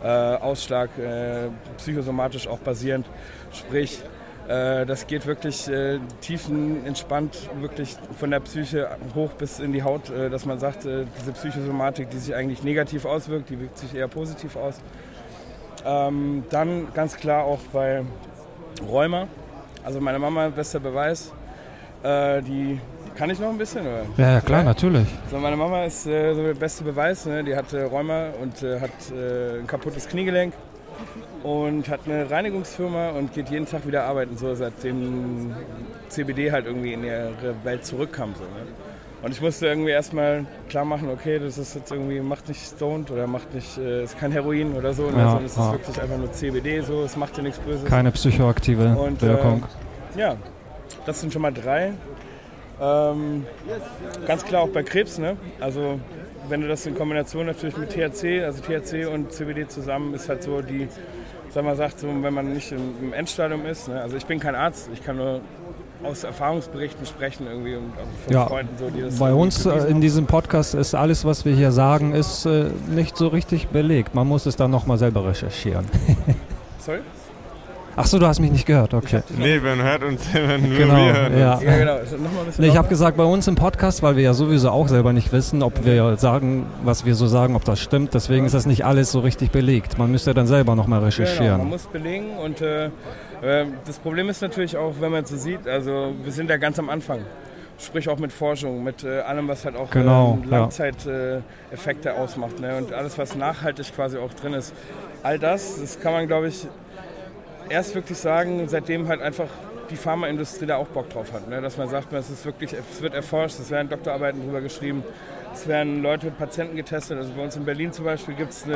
äh, Ausschlag, äh, psychosomatisch auch basierend. Sprich, äh, das geht wirklich äh, tiefenentspannt, wirklich von der Psyche hoch bis in die Haut, äh, dass man sagt, äh, diese Psychosomatik, die sich eigentlich negativ auswirkt, die wirkt sich eher positiv aus. Ähm, dann ganz klar auch bei Rheuma. Also meine Mama, bester Beweis. Äh, die kann ich noch ein bisschen, oder? Ja, ja klar, natürlich. So, meine Mama ist äh, so der beste Beweis. Ne? Die hatte Rheuma und äh, hat äh, ein kaputtes Kniegelenk und hat eine Reinigungsfirma und geht jeden Tag wieder arbeiten, so seitdem CBD halt irgendwie in ihre Welt zurückkam. So, ne? Und ich musste irgendwie erstmal klar machen, okay, das ist jetzt irgendwie, macht nicht stoned oder macht nicht, äh, ist kein Heroin oder so, ne? Ja, sondern es ist ja. wirklich einfach nur CBD, so, es macht dir nichts Böses. Keine psychoaktive Und, Wirkung. Äh, ja, das sind schon mal drei. Ähm, ganz klar auch bei Krebs, ne? Also wenn du das in Kombination natürlich mit THC, also THC und CBD zusammen, ist halt so die, sag mal, sagt so, wenn man nicht im, im Endstadium ist. Ne? Also ich bin kein Arzt, ich kann nur aus Erfahrungsberichten sprechen irgendwie und von Ja, Freunden so, die das Bei uns äh, in diesem Podcast ist alles, was wir hier sagen, ist äh, nicht so richtig belegt. Man muss es dann nochmal selber recherchieren. Sorry? Ach so, du hast mich nicht gehört, okay. Nee, man hört uns immer nur Genau, wir hören ja. uns. Ja, genau. Also Nee, ich habe gesagt, bei uns im Podcast, weil wir ja sowieso auch selber nicht wissen, ob wir sagen, was wir so sagen, ob das stimmt. Deswegen ist das nicht alles so richtig belegt. Man müsste dann selber nochmal Genau, man recherchieren. muss belegen und äh, äh, das Problem ist natürlich auch, wenn man es so sieht, also wir sind ja ganz am Anfang. Sprich auch mit Forschung, mit äh, allem, was halt auch Genau, ähm, ja. Langzeiteffekte äh, Effekte ausmacht ne? und alles, was nachhaltig quasi auch drin ist. All das, das kann man, glaube ich, erst wirklich sagen, seitdem halt einfach die Pharmaindustrie da auch Bock drauf hat. Ne? Dass man sagt, es ist wirklich, es wird erforscht, es werden Doktorarbeiten drüber geschrieben, es werden Leute, Patienten getestet. Also bei uns in Berlin zum Beispiel gibt es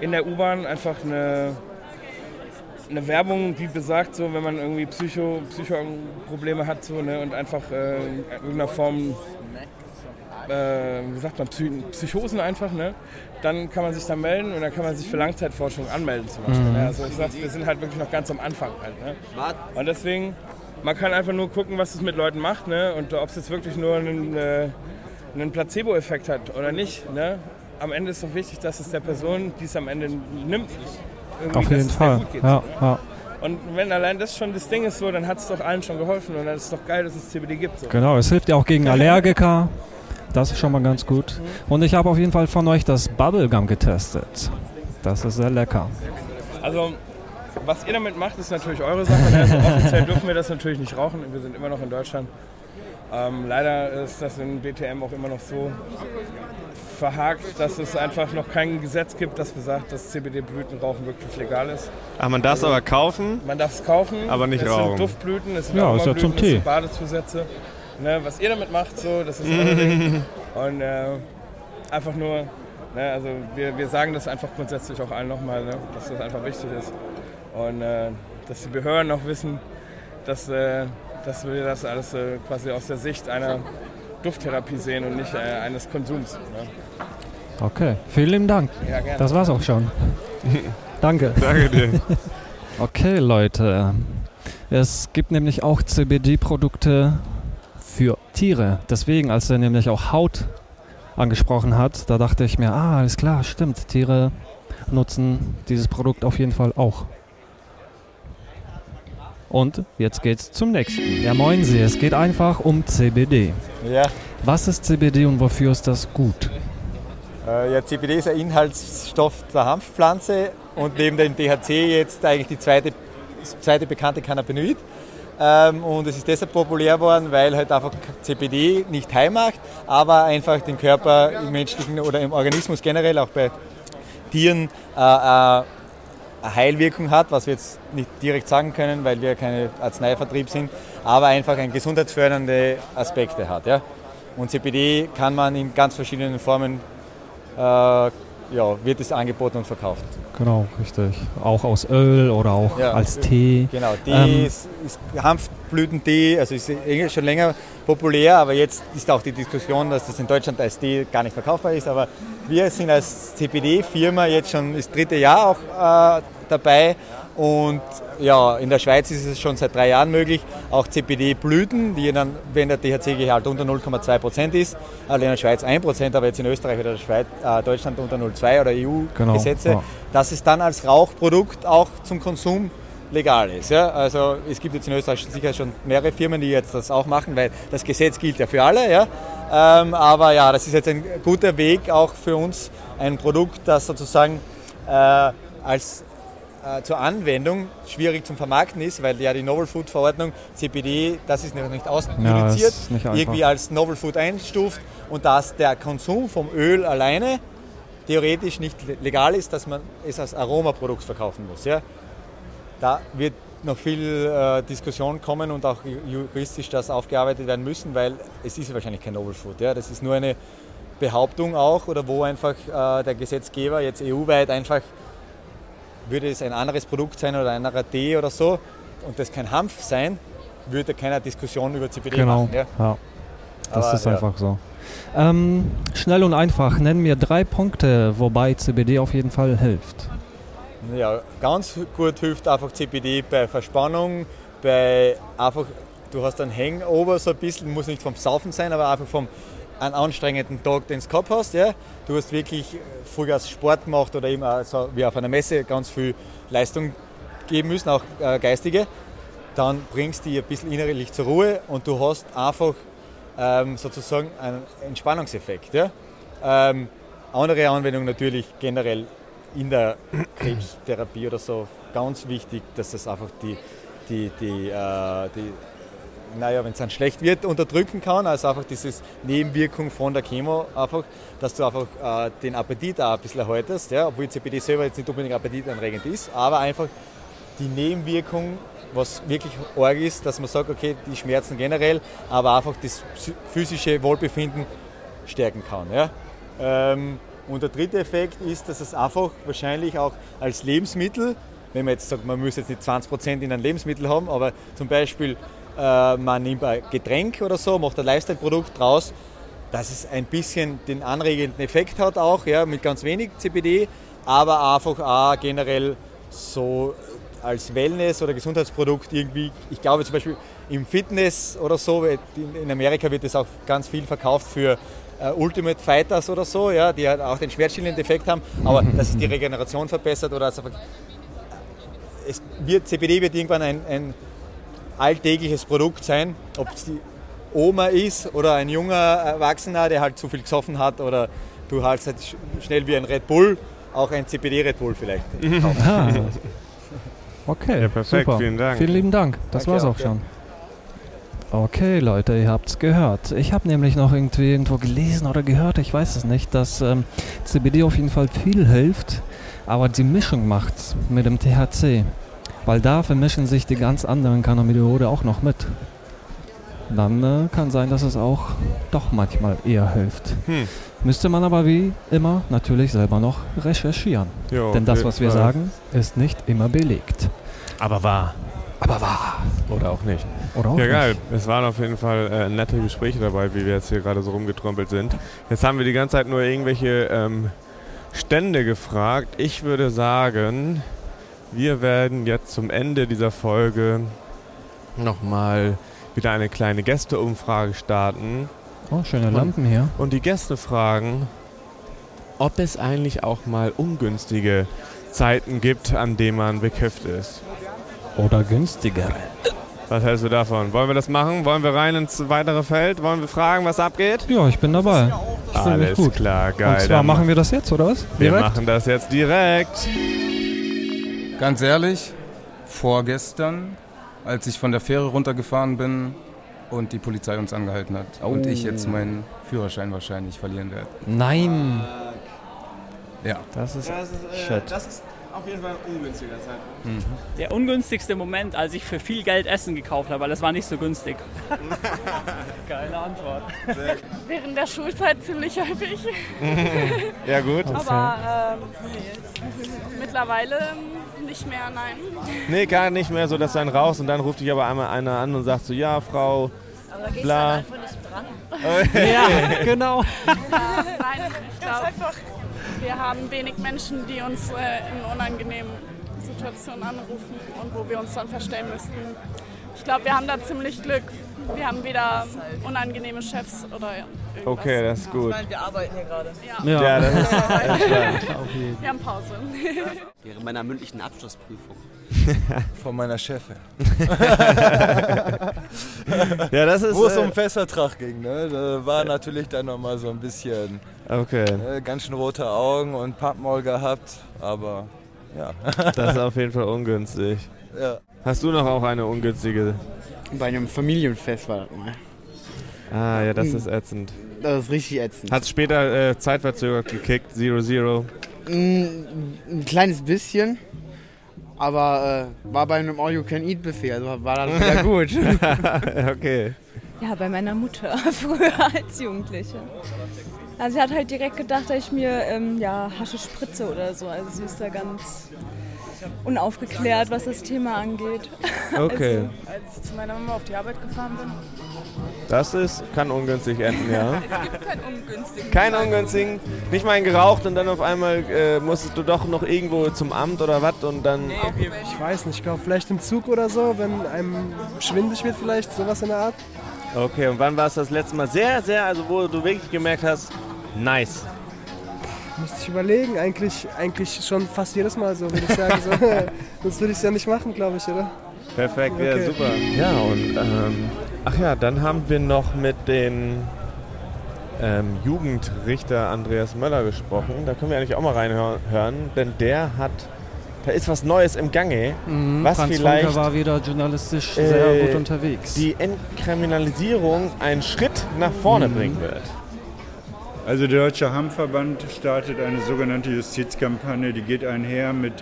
in der U-Bahn einfach eine, eine Werbung, die besagt, so, wenn man irgendwie Psycho, Psychoprobleme hat so, ne, und einfach äh, in irgendeiner Form, äh, wie sagt man, Psy Psychosen einfach, ne, dann kann man sich da melden und dann kann man sich für Langzeitforschung anmelden zum Beispiel. Ne? Also ich sag, wir sind halt wirklich noch ganz am Anfang halt. Ne? Und deswegen, man kann einfach nur gucken, was es mit Leuten macht ne? und ob es jetzt wirklich nur einen, äh, einen Placebo-Effekt hat oder nicht. Ne? Am Ende ist doch wichtig, dass es der Person, die es am Ende nimmt, irgendwie, Auf dass jeden Fall. gut geht. Ja, ja, Und wenn allein das schon das Ding ist, so, dann hat es doch allen schon geholfen und dann ist es doch geil, dass es CBD gibt. So. genau. Es hilft ja auch gegen Allergiker. Das ist schon mal ganz gut. Und ich habe auf jeden Fall von euch das Bubblegum getestet. Das ist sehr lecker. Also, was ihr damit macht, ist natürlich eure Sache. ne? Also, offiziell dürfen wir das natürlich nicht rauchen. Wir sind immer noch in Deutschland. Ähm, leider ist das in BTM auch immer noch so verhakt, dass es einfach noch kein Gesetz gibt, das besagt, dass CBD-Blütenrauchen wirklich legal ist. Ach, man darf es aber kaufen. Man darf es kaufen, Aber nicht es rauchen. sind Duftblüten, es sind Ja, ist ja zum es Tee. sind Badezusätze. Ne, was ihr damit macht, so, das ist euer Ding. Und äh, einfach nur, ne, also wir, wir sagen das einfach grundsätzlich auch allen nochmal, ne, dass das einfach wichtig ist. Und äh, dass die Behörden auch wissen, dass, äh, dass wir das alles äh, quasi aus der Sicht einer Dufttherapie sehen und nicht äh, eines Konsums. Ne. Okay, vielen Dank. Ja, gerne. Das war's auch schon. Danke. Danke dir. Okay, Leute. Es gibt nämlich auch CBD-Produkte Tiere. Deswegen, als er nämlich auch Haut angesprochen hat, da dachte ich mir, ah, alles klar, stimmt. Tiere nutzen dieses Produkt auf jeden Fall auch. Und jetzt geht's zum nächsten. Ja, moin Sie, es geht einfach um CBD. Ja, Was ist CBD und wofür ist das gut? äh, ja, CBD ist ein Inhaltsstoff der Hanfpflanze und neben dem THC jetzt eigentlich die zweite, das zweite bekannte Cannabinoid. Ähm, und es ist deshalb populär geworden, weil halt einfach CBD nicht heim macht, aber einfach den Körper im menschlichen oder im Organismus generell, auch bei Tieren, äh, äh, eine Heilwirkung hat, was wir jetzt nicht direkt sagen können, weil wir keine Arzneivertrieb sind, aber einfach ein gesundheitsfördernde Aspekte hat. Und CBD kann man in ganz verschiedenen Formen, äh, ja, wird es angeboten und verkauft. Genau, richtig. Auch aus Öl oder auch Ja. als Tee. Genau, Tee Ähm, ist, ist Hanfblütentee, also ist schon länger populär, aber jetzt ist auch die Diskussion, dass das in Deutschland als Tee gar nicht verkaufbar ist. Aber wir sind als CBD-Firma jetzt schon das dritte Jahr auch äh, dabei und ja, in der Schweiz ist es schon seit drei Jahren möglich, auch CBD-Blüten, die dann, wenn der THC-Gehalt unter 0,2 Prozent ist, also in der Schweiz 1 Prozent, aber jetzt in Österreich oder der Schweiz, äh, Deutschland unter 0,2 oder EU-Gesetze, Genau, ja. dass es dann als Rauchprodukt auch zum Konsum legal ist. Ja? Also es gibt jetzt in Österreich sicher schon mehrere Firmen, die jetzt das auch machen, weil das Gesetz gilt ja für alle. Ja? Ähm, aber ja, das ist jetzt ein guter Weg auch für uns, ein Produkt, das sozusagen äh, als äh, zur Anwendung schwierig zum Vermarkten ist, weil ja die Novel Food Verordnung CBD, das ist noch nicht Ja, nicht einfach. irgendwie als Novel Food einstuft und dass der Konsum vom Öl alleine theoretisch nicht le- legal ist, dass man es als Aromaprodukt verkaufen muss. Ja? Da wird noch viel äh, Diskussion kommen und auch ju- juristisch das aufgearbeitet werden müssen, weil es ist ja wahrscheinlich kein Novel Food. Ja? Das ist nur eine Behauptung auch oder wo einfach äh, der Gesetzgeber jetzt EU-weit einfach würde es ein anderes Produkt sein oder ein anderer Tee oder so und das kein Hanf sein, würde keine Diskussion über CBD Genau, machen. Ja? ja. Das Aber, ist ja. einfach so. Ähm, schnell und einfach, nennen mir drei Punkte, wobei CBD auf jeden Fall hilft. Ja, ganz gut hilft einfach CBD bei Verspannung, bei einfach, du hast einen Hangover so ein bisschen, muss nicht vom Saufen sein, aber einfach vom einen anstrengenden Tag, den du gehabt hast. Ja. Du hast wirklich Vollgas Sport gemacht oder eben auch so wie auf einer Messe ganz viel Leistung geben müssen, auch äh, geistige. Dann bringst du dich ein bisschen innerlich zur Ruhe und du hast einfach ähm, sozusagen einen Entspannungseffekt. Ja. Ähm, andere Anwendung natürlich generell in der Krebstherapie oder so ganz wichtig, dass das einfach die, die, die, äh, die naja, wenn es dann schlecht wird, unterdrücken kann. Also einfach diese Nebenwirkung von der Chemo, einfach, dass du einfach äh, den Appetit auch ein bisschen erhaltest, ja, obwohl CBD selber jetzt nicht unbedingt appetitanregend ist, aber einfach die Nebenwirkung, was wirklich arg ist, dass man sagt, okay, die Schmerzen generell, aber einfach das physische Wohlbefinden stärken kann. Ja. Ähm, und der dritte Effekt ist, dass es einfach wahrscheinlich auch als Lebensmittel, wenn man jetzt sagt, man muss jetzt nicht 20% in ein Lebensmittel haben, aber zum Beispiel man nimmt ein Getränk oder so, macht ein Lifestyle-Produkt draus, dass es ein bisschen den anregenden Effekt hat auch, ja, mit ganz wenig CBD, aber einfach auch generell so als Wellness- oder Gesundheitsprodukt irgendwie, ich glaube zum Beispiel im Fitness oder so, in Amerika wird es auch ganz viel verkauft für äh, Ultimate Fighters oder so, ja, die halt auch den schmerzstillenden Effekt haben, aber dass es die Regeneration verbessert oder also es wird, CBD wird irgendwann ein, ein alltägliches Produkt sein, ob es die Oma ist oder ein junger Erwachsener, der halt zu viel gesoffen hat oder du halt halt sch- schnell wie ein Red Bull, auch ein CBD Red Bull vielleicht. Ah. Okay, Ja, perfekt, super. vielen Dank. Vielen lieben Dank. Das Danke war's auch, auch schon. Okay, Leute, ihr habt's gehört. Ich habe nämlich noch irgendwie irgendwo gelesen oder gehört, ich weiß es nicht, dass ähm, CBD auf jeden Fall viel hilft, aber die Mischung macht's mit dem THC. Weil da vermischen sich die ganz anderen Cannabinoide auch noch mit. Dann äh, kann sein, dass es auch doch manchmal eher hilft. Hm. Müsste man aber wie immer natürlich selber noch recherchieren. Jo, Denn das, was wir sagen, ist nicht immer belegt. Aber wahr. Aber wahr. Oder auch nicht. Oder auch ja, nicht. geil. Es waren auf jeden Fall äh, nette Gespräche dabei, wie wir jetzt hier gerade so rumgetrompelt sind. Jetzt haben wir die ganze Zeit nur irgendwelche ähm, Stände gefragt. Ich würde sagen, wir werden jetzt zum Ende dieser Folge nochmal wieder eine kleine Gästeumfrage starten. Oh, schöne Lampen hier. Und die Gäste fragen, ob es eigentlich auch mal ungünstige Zeiten gibt, an denen man bekifft ist. Oder günstiger. Was hältst du davon? Wollen wir das machen? Wollen wir rein ins weitere Feld? Wollen wir fragen, was abgeht? Ja, ich bin dabei. Alles gut. klar, geil. Und zwar machen wir das jetzt, oder was? wir Direkt? machen das jetzt direkt. Ganz ehrlich, vorgestern, als ich von der Fähre runtergefahren bin und die Polizei uns angehalten hat und ich jetzt meinen Führerschein wahrscheinlich verlieren werde. Nein. Ja. Das ist shit. das ist auf jeden Fall ein ungünstiger Zeitpunkt. Der ungünstigste Moment, als ich für viel Geld Essen gekauft habe, weil das war nicht so günstig. Geile Antwort. Während der Schulzeit ziemlich häufig. Ja gut. Aber ähm, mittlerweile nicht mehr, nein. Nee, gar nicht mehr so, dass du dann rauchst und dann ruft dich aber einmal einer an und sagt so, ja, Frau, Aber da gehst Bla. du halt einfach nicht dran. Ja, genau. Ja, nein, ich glaube, wir haben wenig Menschen, die uns äh, in unangenehmen Situationen anrufen und wo wir uns dann verstellen müssten. Ich glaube, wir haben da ziemlich Glück. Wir haben weder unangenehme Chefs oder irgendwas. okay, das ist gut. wir arbeiten hier gerade. Ja. Ja, das ist Wir haben Pause. Während meiner mündlichen Abschlussprüfung. Von meiner Chefin. Ja, das ist. Wo es äh, um den Festvertrag ging, ne? Da war natürlich dann nochmal so ein bisschen Okay, ne, ganz schön rote Augen und Pappmaul gehabt, aber ja. das ist auf jeden Fall ungünstig. ja. Hast du noch auch eine ungünstige? Bei einem Familienfest war das mal. Ah, ja, das ist ätzend. Das ist richtig ätzend. Hat später äh, zeitverzögert gekickt, Zero Zero. ein, ein kleines bisschen, aber äh, war bei einem All-You-Can-Eat-Buffet, also war dann wieder gut. okay. Ja, bei meiner Mutter, früher als Jugendliche. Also sie hat halt direkt gedacht, dass ich mir ähm, ja, Hasche spritze oder so. Also sie ist da ganz unaufgeklärt, was das Thema angeht. Okay. Als ich zu meiner Mama auf die Arbeit gefahren bin. Das ist, kann ungünstig enden, ja. Es gibt keinen ungünstigen. Kein ungünstigen, nicht mal ein geraucht und dann auf einmal äh, musstest du doch noch irgendwo zum Amt oder was und dann. Ich weiß nicht, ich glaube vielleicht im Zug oder so, wenn einem schwindelig wird vielleicht, sowas in der Art. Okay, und wann war es das letzte Mal sehr, sehr, also wo du wirklich gemerkt hast, nice. Müsste ich überlegen, eigentlich, eigentlich schon fast jedes Mal so, würde ich sagen. So. Sonst würde ich es ja nicht machen, glaube ich, oder? Perfekt, ja, Okay. super. Ja, und ähm, ach ja, dann haben wir noch mit den ähm, Jugendrichter Andreas Möller gesprochen. Da können wir eigentlich auch mal reinhören, denn der hat, da ist was Neues im Gange, Mhm, was Franz vielleicht Funke war wieder journalistisch äh, sehr gut unterwegs. die Entkriminalisierung einen Schritt nach vorne Mhm. bringen wird. Also der Deutsche Hammverband startet eine sogenannte Justizkampagne, die geht einher mit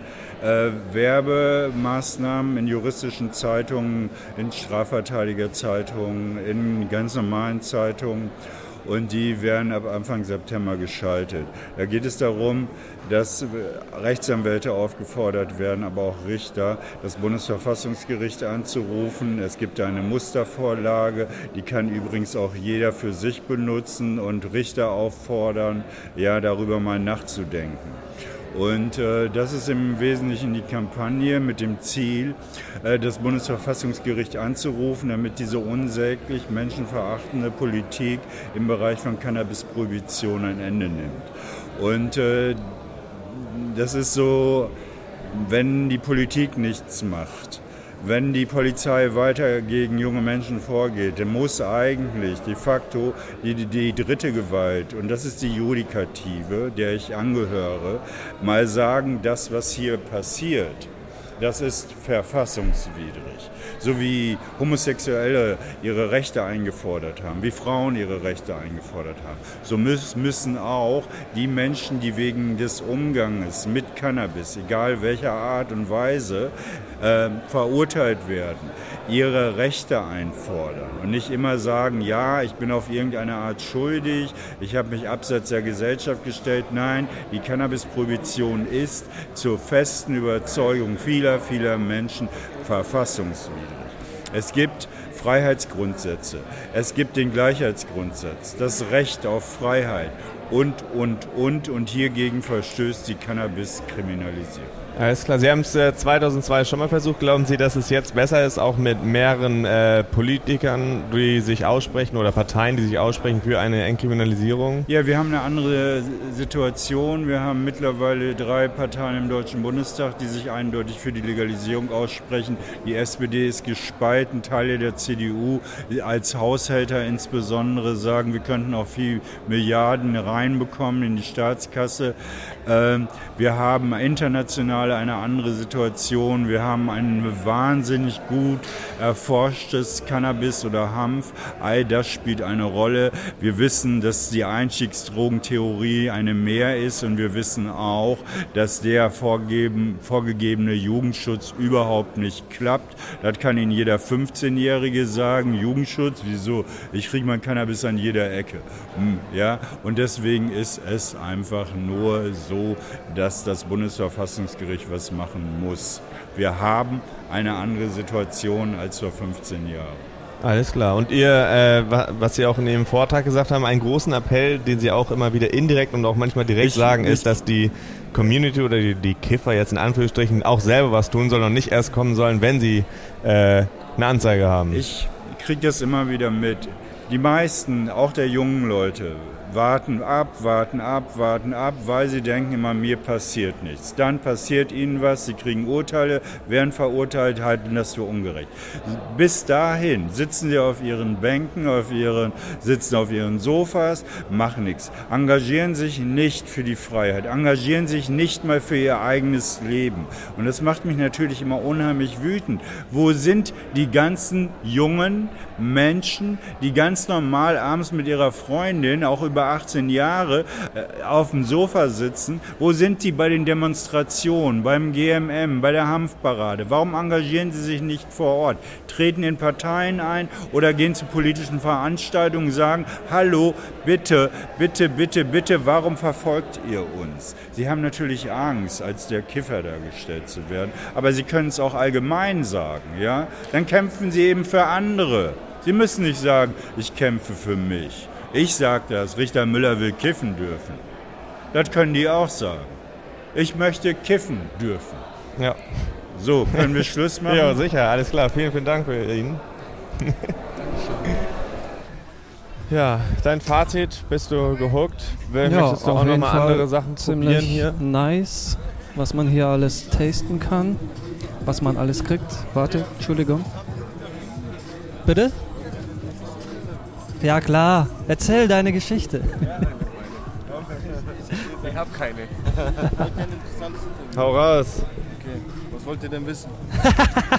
äh, Werbemaßnahmen in juristischen Zeitungen, in Strafverteidigerzeitungen, in ganz normalen Zeitungen und die werden ab Anfang September geschaltet. Da geht es darum, dass Rechtsanwälte aufgefordert werden, aber auch Richter, das Bundesverfassungsgericht anzurufen. Es gibt eine Mustervorlage, die kann übrigens auch jeder für sich benutzen und Richter auffordern, ja, darüber mal nachzudenken. Und äh, das ist im Wesentlichen die Kampagne mit dem Ziel, äh, das Bundesverfassungsgericht anzurufen, damit diese unsäglich menschenverachtende Politik im Bereich von Cannabisprohibition ein Ende nimmt. Und äh, das ist so, wenn die Politik nichts macht, wenn die Polizei weiter gegen junge Menschen vorgeht, dann muss eigentlich de facto die, die, dritte Gewalt, und das ist die Judikative, der ich angehöre, mal sagen, das, was hier passiert, das ist verfassungswidrig. So wie Homosexuelle ihre Rechte eingefordert haben, wie Frauen ihre Rechte eingefordert haben, so müssen auch die Menschen, die wegen des Umganges mit Cannabis, egal welcher Art und Weise, äh, verurteilt werden, ihre Rechte einfordern und nicht immer sagen, ja, ich bin auf irgendeine Art schuldig, ich habe mich abseits der Gesellschaft gestellt. Nein, die Cannabisprohibition ist zur festen Überzeugung vieler, vieler Menschen verfassungswidrig. Es gibt Freiheitsgrundsätze. Es gibt den Gleichheitsgrundsatz, das Recht auf Freiheit und, und, und. Und hiergegen verstößt die Cannabis-Kriminalisierung. Alles klar, Sie haben es äh, 2002 schon mal versucht. Glauben Sie, dass es jetzt besser ist, auch mit mehreren äh, Politikern, die sich aussprechen oder Parteien, die sich aussprechen für eine Entkriminalisierung? Ja, wir haben eine andere Situation. Wir haben mittlerweile drei Parteien im Deutschen Bundestag, die sich eindeutig für die Legalisierung aussprechen. Die SPD ist gespalten, Teile der CDU als Haushälter insbesondere sagen, wir könnten auch viel Milliarden reinbekommen in die Staatskasse. Ähm, wir haben international eine andere Situation. Wir haben ein wahnsinnig gut erforschtes Cannabis oder Hanf. All das spielt eine Rolle. Wir wissen, dass die Einstiegsdrogentheorie eine mehr ist und wir wissen auch, dass der vorgeben, vorgegebene Jugendschutz überhaupt nicht klappt. Das kann Ihnen jeder 15-Jährige sagen. Jugendschutz, wieso? Ich kriege mein Cannabis an jeder Ecke. Hm, ja? Und deswegen ist es einfach nur so, dass das Bundesverfassungsgericht was machen muss. Wir haben eine andere Situation als vor 15 Jahren. Alles klar. Und ihr, äh, was Sie auch in Ihrem Vortrag gesagt haben, einen großen Appell, den Sie auch immer wieder indirekt und auch manchmal direkt Ich- sagen, ich- ist, dass die Community oder die, die Kiffer jetzt in Anführungsstrichen auch selber was tun sollen und nicht erst kommen sollen, wenn sie äh, eine Anzeige haben. Ich kriege das immer wieder mit. Die meisten, auch der jungen Leute, warten ab, warten ab, warten ab, weil sie denken immer, mir passiert nichts. Dann passiert ihnen was, sie kriegen Urteile, werden verurteilt, halten das für ungerecht. Bis dahin sitzen sie auf ihren Bänken, auf ihren, sitzen auf ihren Sofas, machen nichts. Engagieren sich nicht für die Freiheit, engagieren sich nicht mal für ihr eigenes Leben. Und das macht mich natürlich immer unheimlich wütend. Wo sind die ganzen jungen Menschen, die ganz normal abends mit ihrer Freundin, auch über 18 Jahre, äh, auf dem Sofa sitzen? Wo sind die bei den Demonstrationen, beim GMM, bei der Hanfparade? Warum engagieren sie sich nicht vor Ort? Treten in Parteien ein oder gehen zu politischen Veranstaltungen und sagen, hallo, bitte, bitte, bitte, bitte, warum verfolgt ihr uns? Sie haben natürlich Angst, als der Kiffer dargestellt zu werden, aber sie können es auch allgemein sagen, ja? Dann kämpfen sie eben für andere. Sie müssen nicht sagen, ich kämpfe für mich. Ich sage das, Richter Müller will kiffen dürfen. Das können die auch sagen. Ich möchte kiffen dürfen. Ja. So, können wir Schluss machen? Ja, sicher, alles klar. Vielen, vielen Dank für Ihnen. ja, dein Fazit, bist du gehuckt? Wer- Möchtest du auf auch jeden nochmal Fall andere Sachen ziemlich probieren hier? Nice, was man hier alles tasten kann, was man alles kriegt. Warte, Entschuldigung. Bitte? Ja klar, erzähl deine Geschichte. Ich habe keine. Hau raus. Okay, was wollt ihr denn wissen?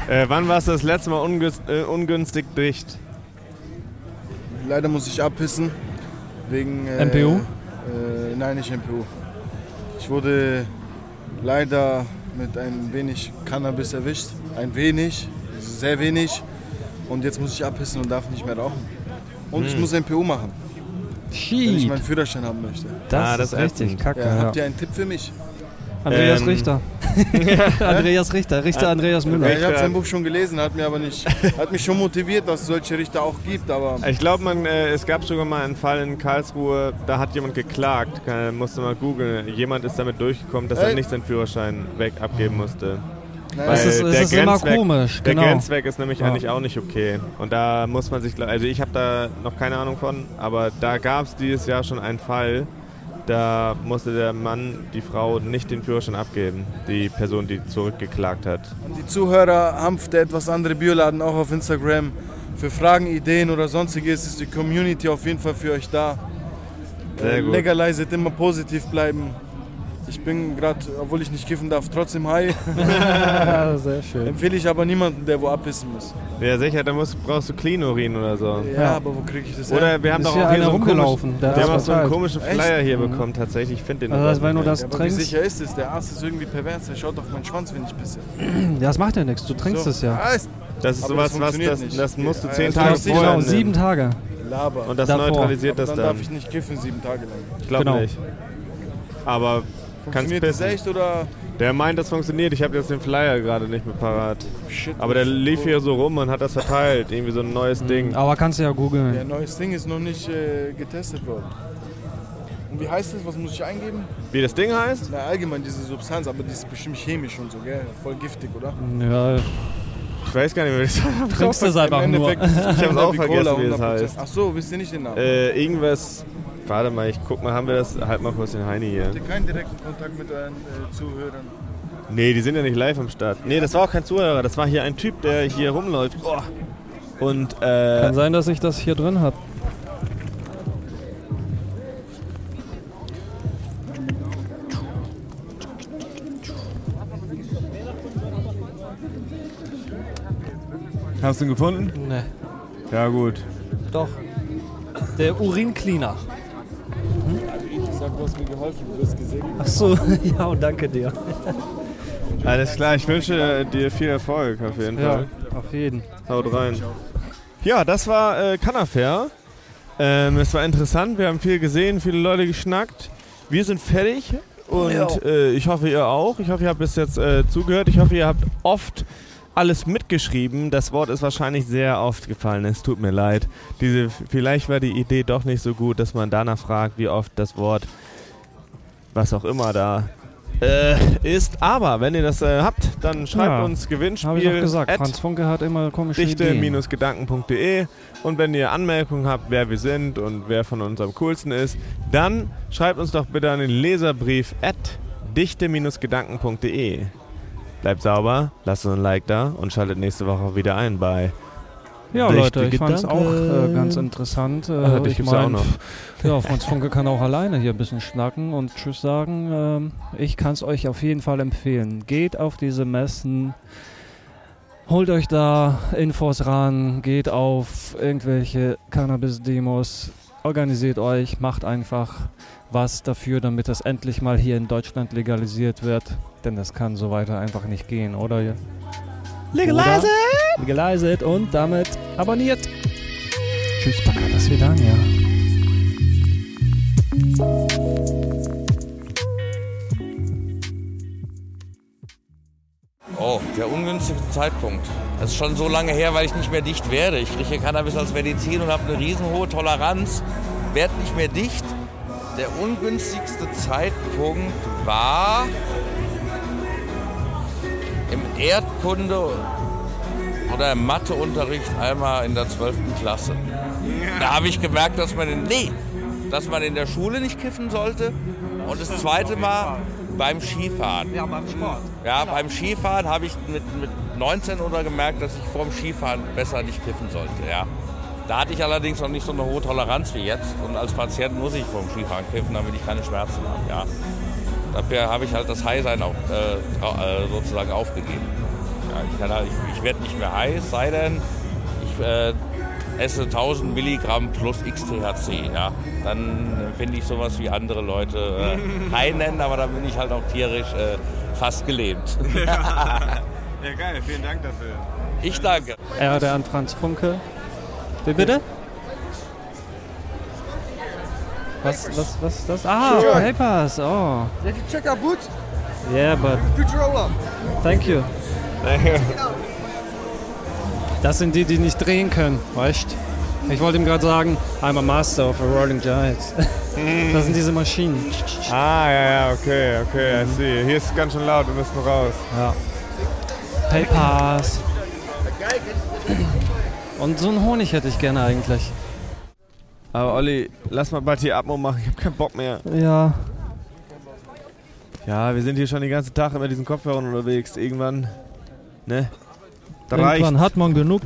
Äh, wann warst du das letzte Mal ungünstig, äh, ungünstig dicht? Leider muss ich abpissen. Wegen. Äh, MPU? Äh, nein, nicht MPU. Ich wurde leider mit ein wenig Cannabis erwischt. Ein wenig, sehr wenig. Und jetzt muss ich abpissen und darf nicht mehr rauchen. Und ich Hm. muss MPU machen. Wenn ich meinen Führerschein haben möchte. Das Ah, das ist richtig kacke, Ja, ja. Habt ihr einen Tipp für mich? Andreas Richter. Andreas Richter, Richter Andreas Müller. Ich habe sein Buch schon gelesen, hat mir aber nicht, hat mich schon motiviert, dass es solche Richter auch gibt, aber Ich glaube, man, äh, es gab sogar mal einen Fall in Karlsruhe, da hat jemand geklagt, äh, musste mal googeln. Jemand ist damit durchgekommen, dass er Ey. nicht seinen Führerschein weg abgeben musste. Nein, Weil Es ist- es der ist immer Grenzweg- komisch, Der genau. Grenzweg ist nämlich Ja. eigentlich auch nicht okay. Und da muss man sich, also ich habe da noch keine Ahnung von, aber da gab es dieses Jahr schon einen Fall, da musste der Mann die Frau nicht den Führerschein abgeben, die Person, die zurückgeklagt hat. An die Zuhörer, Hanf, der etwas andere Bioladen auch auf Instagram. Für Fragen, Ideen oder sonstiges ist die Community auf jeden Fall für euch da. Sehr gut. Legalized, immer positiv bleiben. Ich bin gerade, obwohl ich nicht kiffen darf, trotzdem high. Ja, sehr schön. Empfehle ich aber niemanden, der wo abpissen muss. Ja, sicher, da musst, brauchst du Clean Urin oder so. Ja, aber wo kriege ich das Oder her? wir haben Ist doch auch hier so einen rumgelaufen, komischen, der hat wir das haben auch so einen komischen Echt? Flyer hier Mhm. bekommen, tatsächlich. Ich finde den Also, noch als wenn du nicht. das Ja, aber wie trinkst. sicher ist es? Der Arzt ist irgendwie pervers, der schaut auf meinen Schwanz, wenn ich pisse. Ja, das macht ja nichts, du trinkst So. es ja. Ah, Das ist Aber sowas, das was funktioniert das, nicht. das musst du Ja, zehn das Tage vorher Genau, sieben Tage. Laber. Und das Davor. neutralisiert Aber das dann darf dann. ich nicht kiffen sieben Tage lang. Ich glaube Genau. nicht. Aber Funktioniert das echt oder Der meint, das funktioniert. Ich habe jetzt den Flyer gerade nicht mit parat. Aber der lief hier so rum und hat das verteilt. Irgendwie so ein neues Ding. Aber kannst du ja googeln. Ja, neues Ding ist noch nicht äh, getestet worden. Und wie heißt das? Was muss ich eingeben? Wie das Ding heißt? Na, allgemein diese Substanz, aber die ist bestimmt chemisch und so, gell? Voll giftig, oder? Ja. Ich weiß gar nicht mehr, wie das heißt. Trinkst es einfach nur. Endeffekt ist es Ich hab's auch vergessen, wie es 100%. heißt. Ach so, wisst ihr nicht den Namen? Äh, irgendwas. Warte mal, ich guck mal, haben wir das? Halt mal kurz den Heini hier. Habt ihr keinen direkten Kontakt mit euren äh, Zuhörern? Nee, die sind ja nicht live am Start. Nee, das war auch kein Zuhörer. Das war hier ein Typ, der hier rumläuft. Oh. Und, äh. Kann sein, dass ich das hier drin habe. Hast du ihn gefunden? Nee. Ja, gut. Doch. Der Urincleaner. Du hast mir geholfen, du hast gesehen. Ach so, ja, und danke dir. Alles klar, ich wünsche dir viel Erfolg auf jeden Ja, Fall. auf jeden. Haut rein. Ja, das war äh, Canafair. Ähm, es war interessant, wir haben viel gesehen, viele Leute geschnackt. Wir sind fertig und äh, ich hoffe, ihr auch. Ich hoffe, ihr habt bis jetzt äh, zugehört. Ich hoffe, ihr habt oft alles mitgeschrieben. Das Wort ist wahrscheinlich sehr oft gefallen. Es tut mir leid. Diese, vielleicht war die Idee doch nicht so gut, dass man danach fragt, wie oft das Wort, was auch immer da äh, ist. Aber wenn ihr das äh, habt, dann schreibt Ja, uns Gewinnspiel. Habe ich doch gesagt. Franz Funke hat immer komische dichte-gedanken.de und wenn ihr Anmerkungen habt, wer wir sind und wer von uns am coolsten ist, dann schreibt uns doch bitte an den Leserbrief at dichte-gedanken.de. Bleibt sauber, lasst uns ein Like da und schaltet nächste Woche wieder ein bei Ja, Leute, ich fand es auch äh, ganz interessant. Äh, Ah, dich ich ja auch mein, noch. Ja, Franz Funke kann auch alleine hier ein bisschen schnacken und Tschüss sagen. Ähm, ich kann es euch auf jeden Fall empfehlen. Geht auf diese Messen, holt euch da Infos ran, geht auf irgendwelche Cannabis-Demos, organisiert euch, macht einfach was dafür, damit das endlich mal hier in Deutschland legalisiert wird. Denn das kann so weiter einfach nicht gehen, oder? Legalize it! Legalize it und damit abonniert. Tschüss, Baka, das wieder, ja. Oh, der ungünstige Zeitpunkt. Das ist schon so lange her, weil ich nicht mehr dicht werde. Ich kriege Cannabis als Medizin und habe eine riesenhohe Toleranz. Werd nicht mehr dicht. Der ungünstigste Zeitpunkt war im Erdkunde- oder im Matheunterricht einmal in der 12. Klasse. Da habe ich gemerkt, dass man in, nee, dass man in der Schule nicht kiffen sollte. Und das zweite Mal beim Skifahren. Ja, beim Sport. Ja, beim Skifahren habe ich mit, mit 19 oder gemerkt, dass ich vorm Skifahren besser nicht kiffen sollte. Ja. Da hatte ich allerdings noch nicht so eine hohe Toleranz wie jetzt. Und als Patient muss ich vorm Skifahren kiffen, damit ich keine Schmerzen habe. Ja. Dafür habe ich halt das High-Sein auch, äh, äh, sozusagen aufgegeben. Ja, ich halt, ich, ich werde nicht mehr heiß, sei denn, ich äh, esse 1000 Milligramm plus XTHC. Ja. Dann finde ich sowas wie andere Leute äh, high nennen, aber dann bin ich halt auch tierisch äh, fast gelähmt. ja, geil, vielen Dank dafür. Ich danke. Erde an Franz Funke. Wie bitte? Was, was, was ist das? Ah, Sure. Papers. Oh. Did you check our boots? Yeah, but Futurola. thank you. Das sind die, die nicht drehen können, weißt Ich wollte ihm gerade sagen, I'm a master of a rolling giants. das sind diese Maschinen. Ah, ja, ja, okay, okay, I see. Hier ist es ganz schön laut, wir müssen raus. Ja. Papers. Und so einen Honig hätte ich gerne eigentlich. Aber Olli, lass mal bald hier Abmo machen, ich hab keinen Bock mehr. Ja. Ja, wir sind hier schon den ganzen Tag immer diesen Kopfhörern unterwegs. Irgendwann, ne? Da Irgendwann reicht. hat man genug.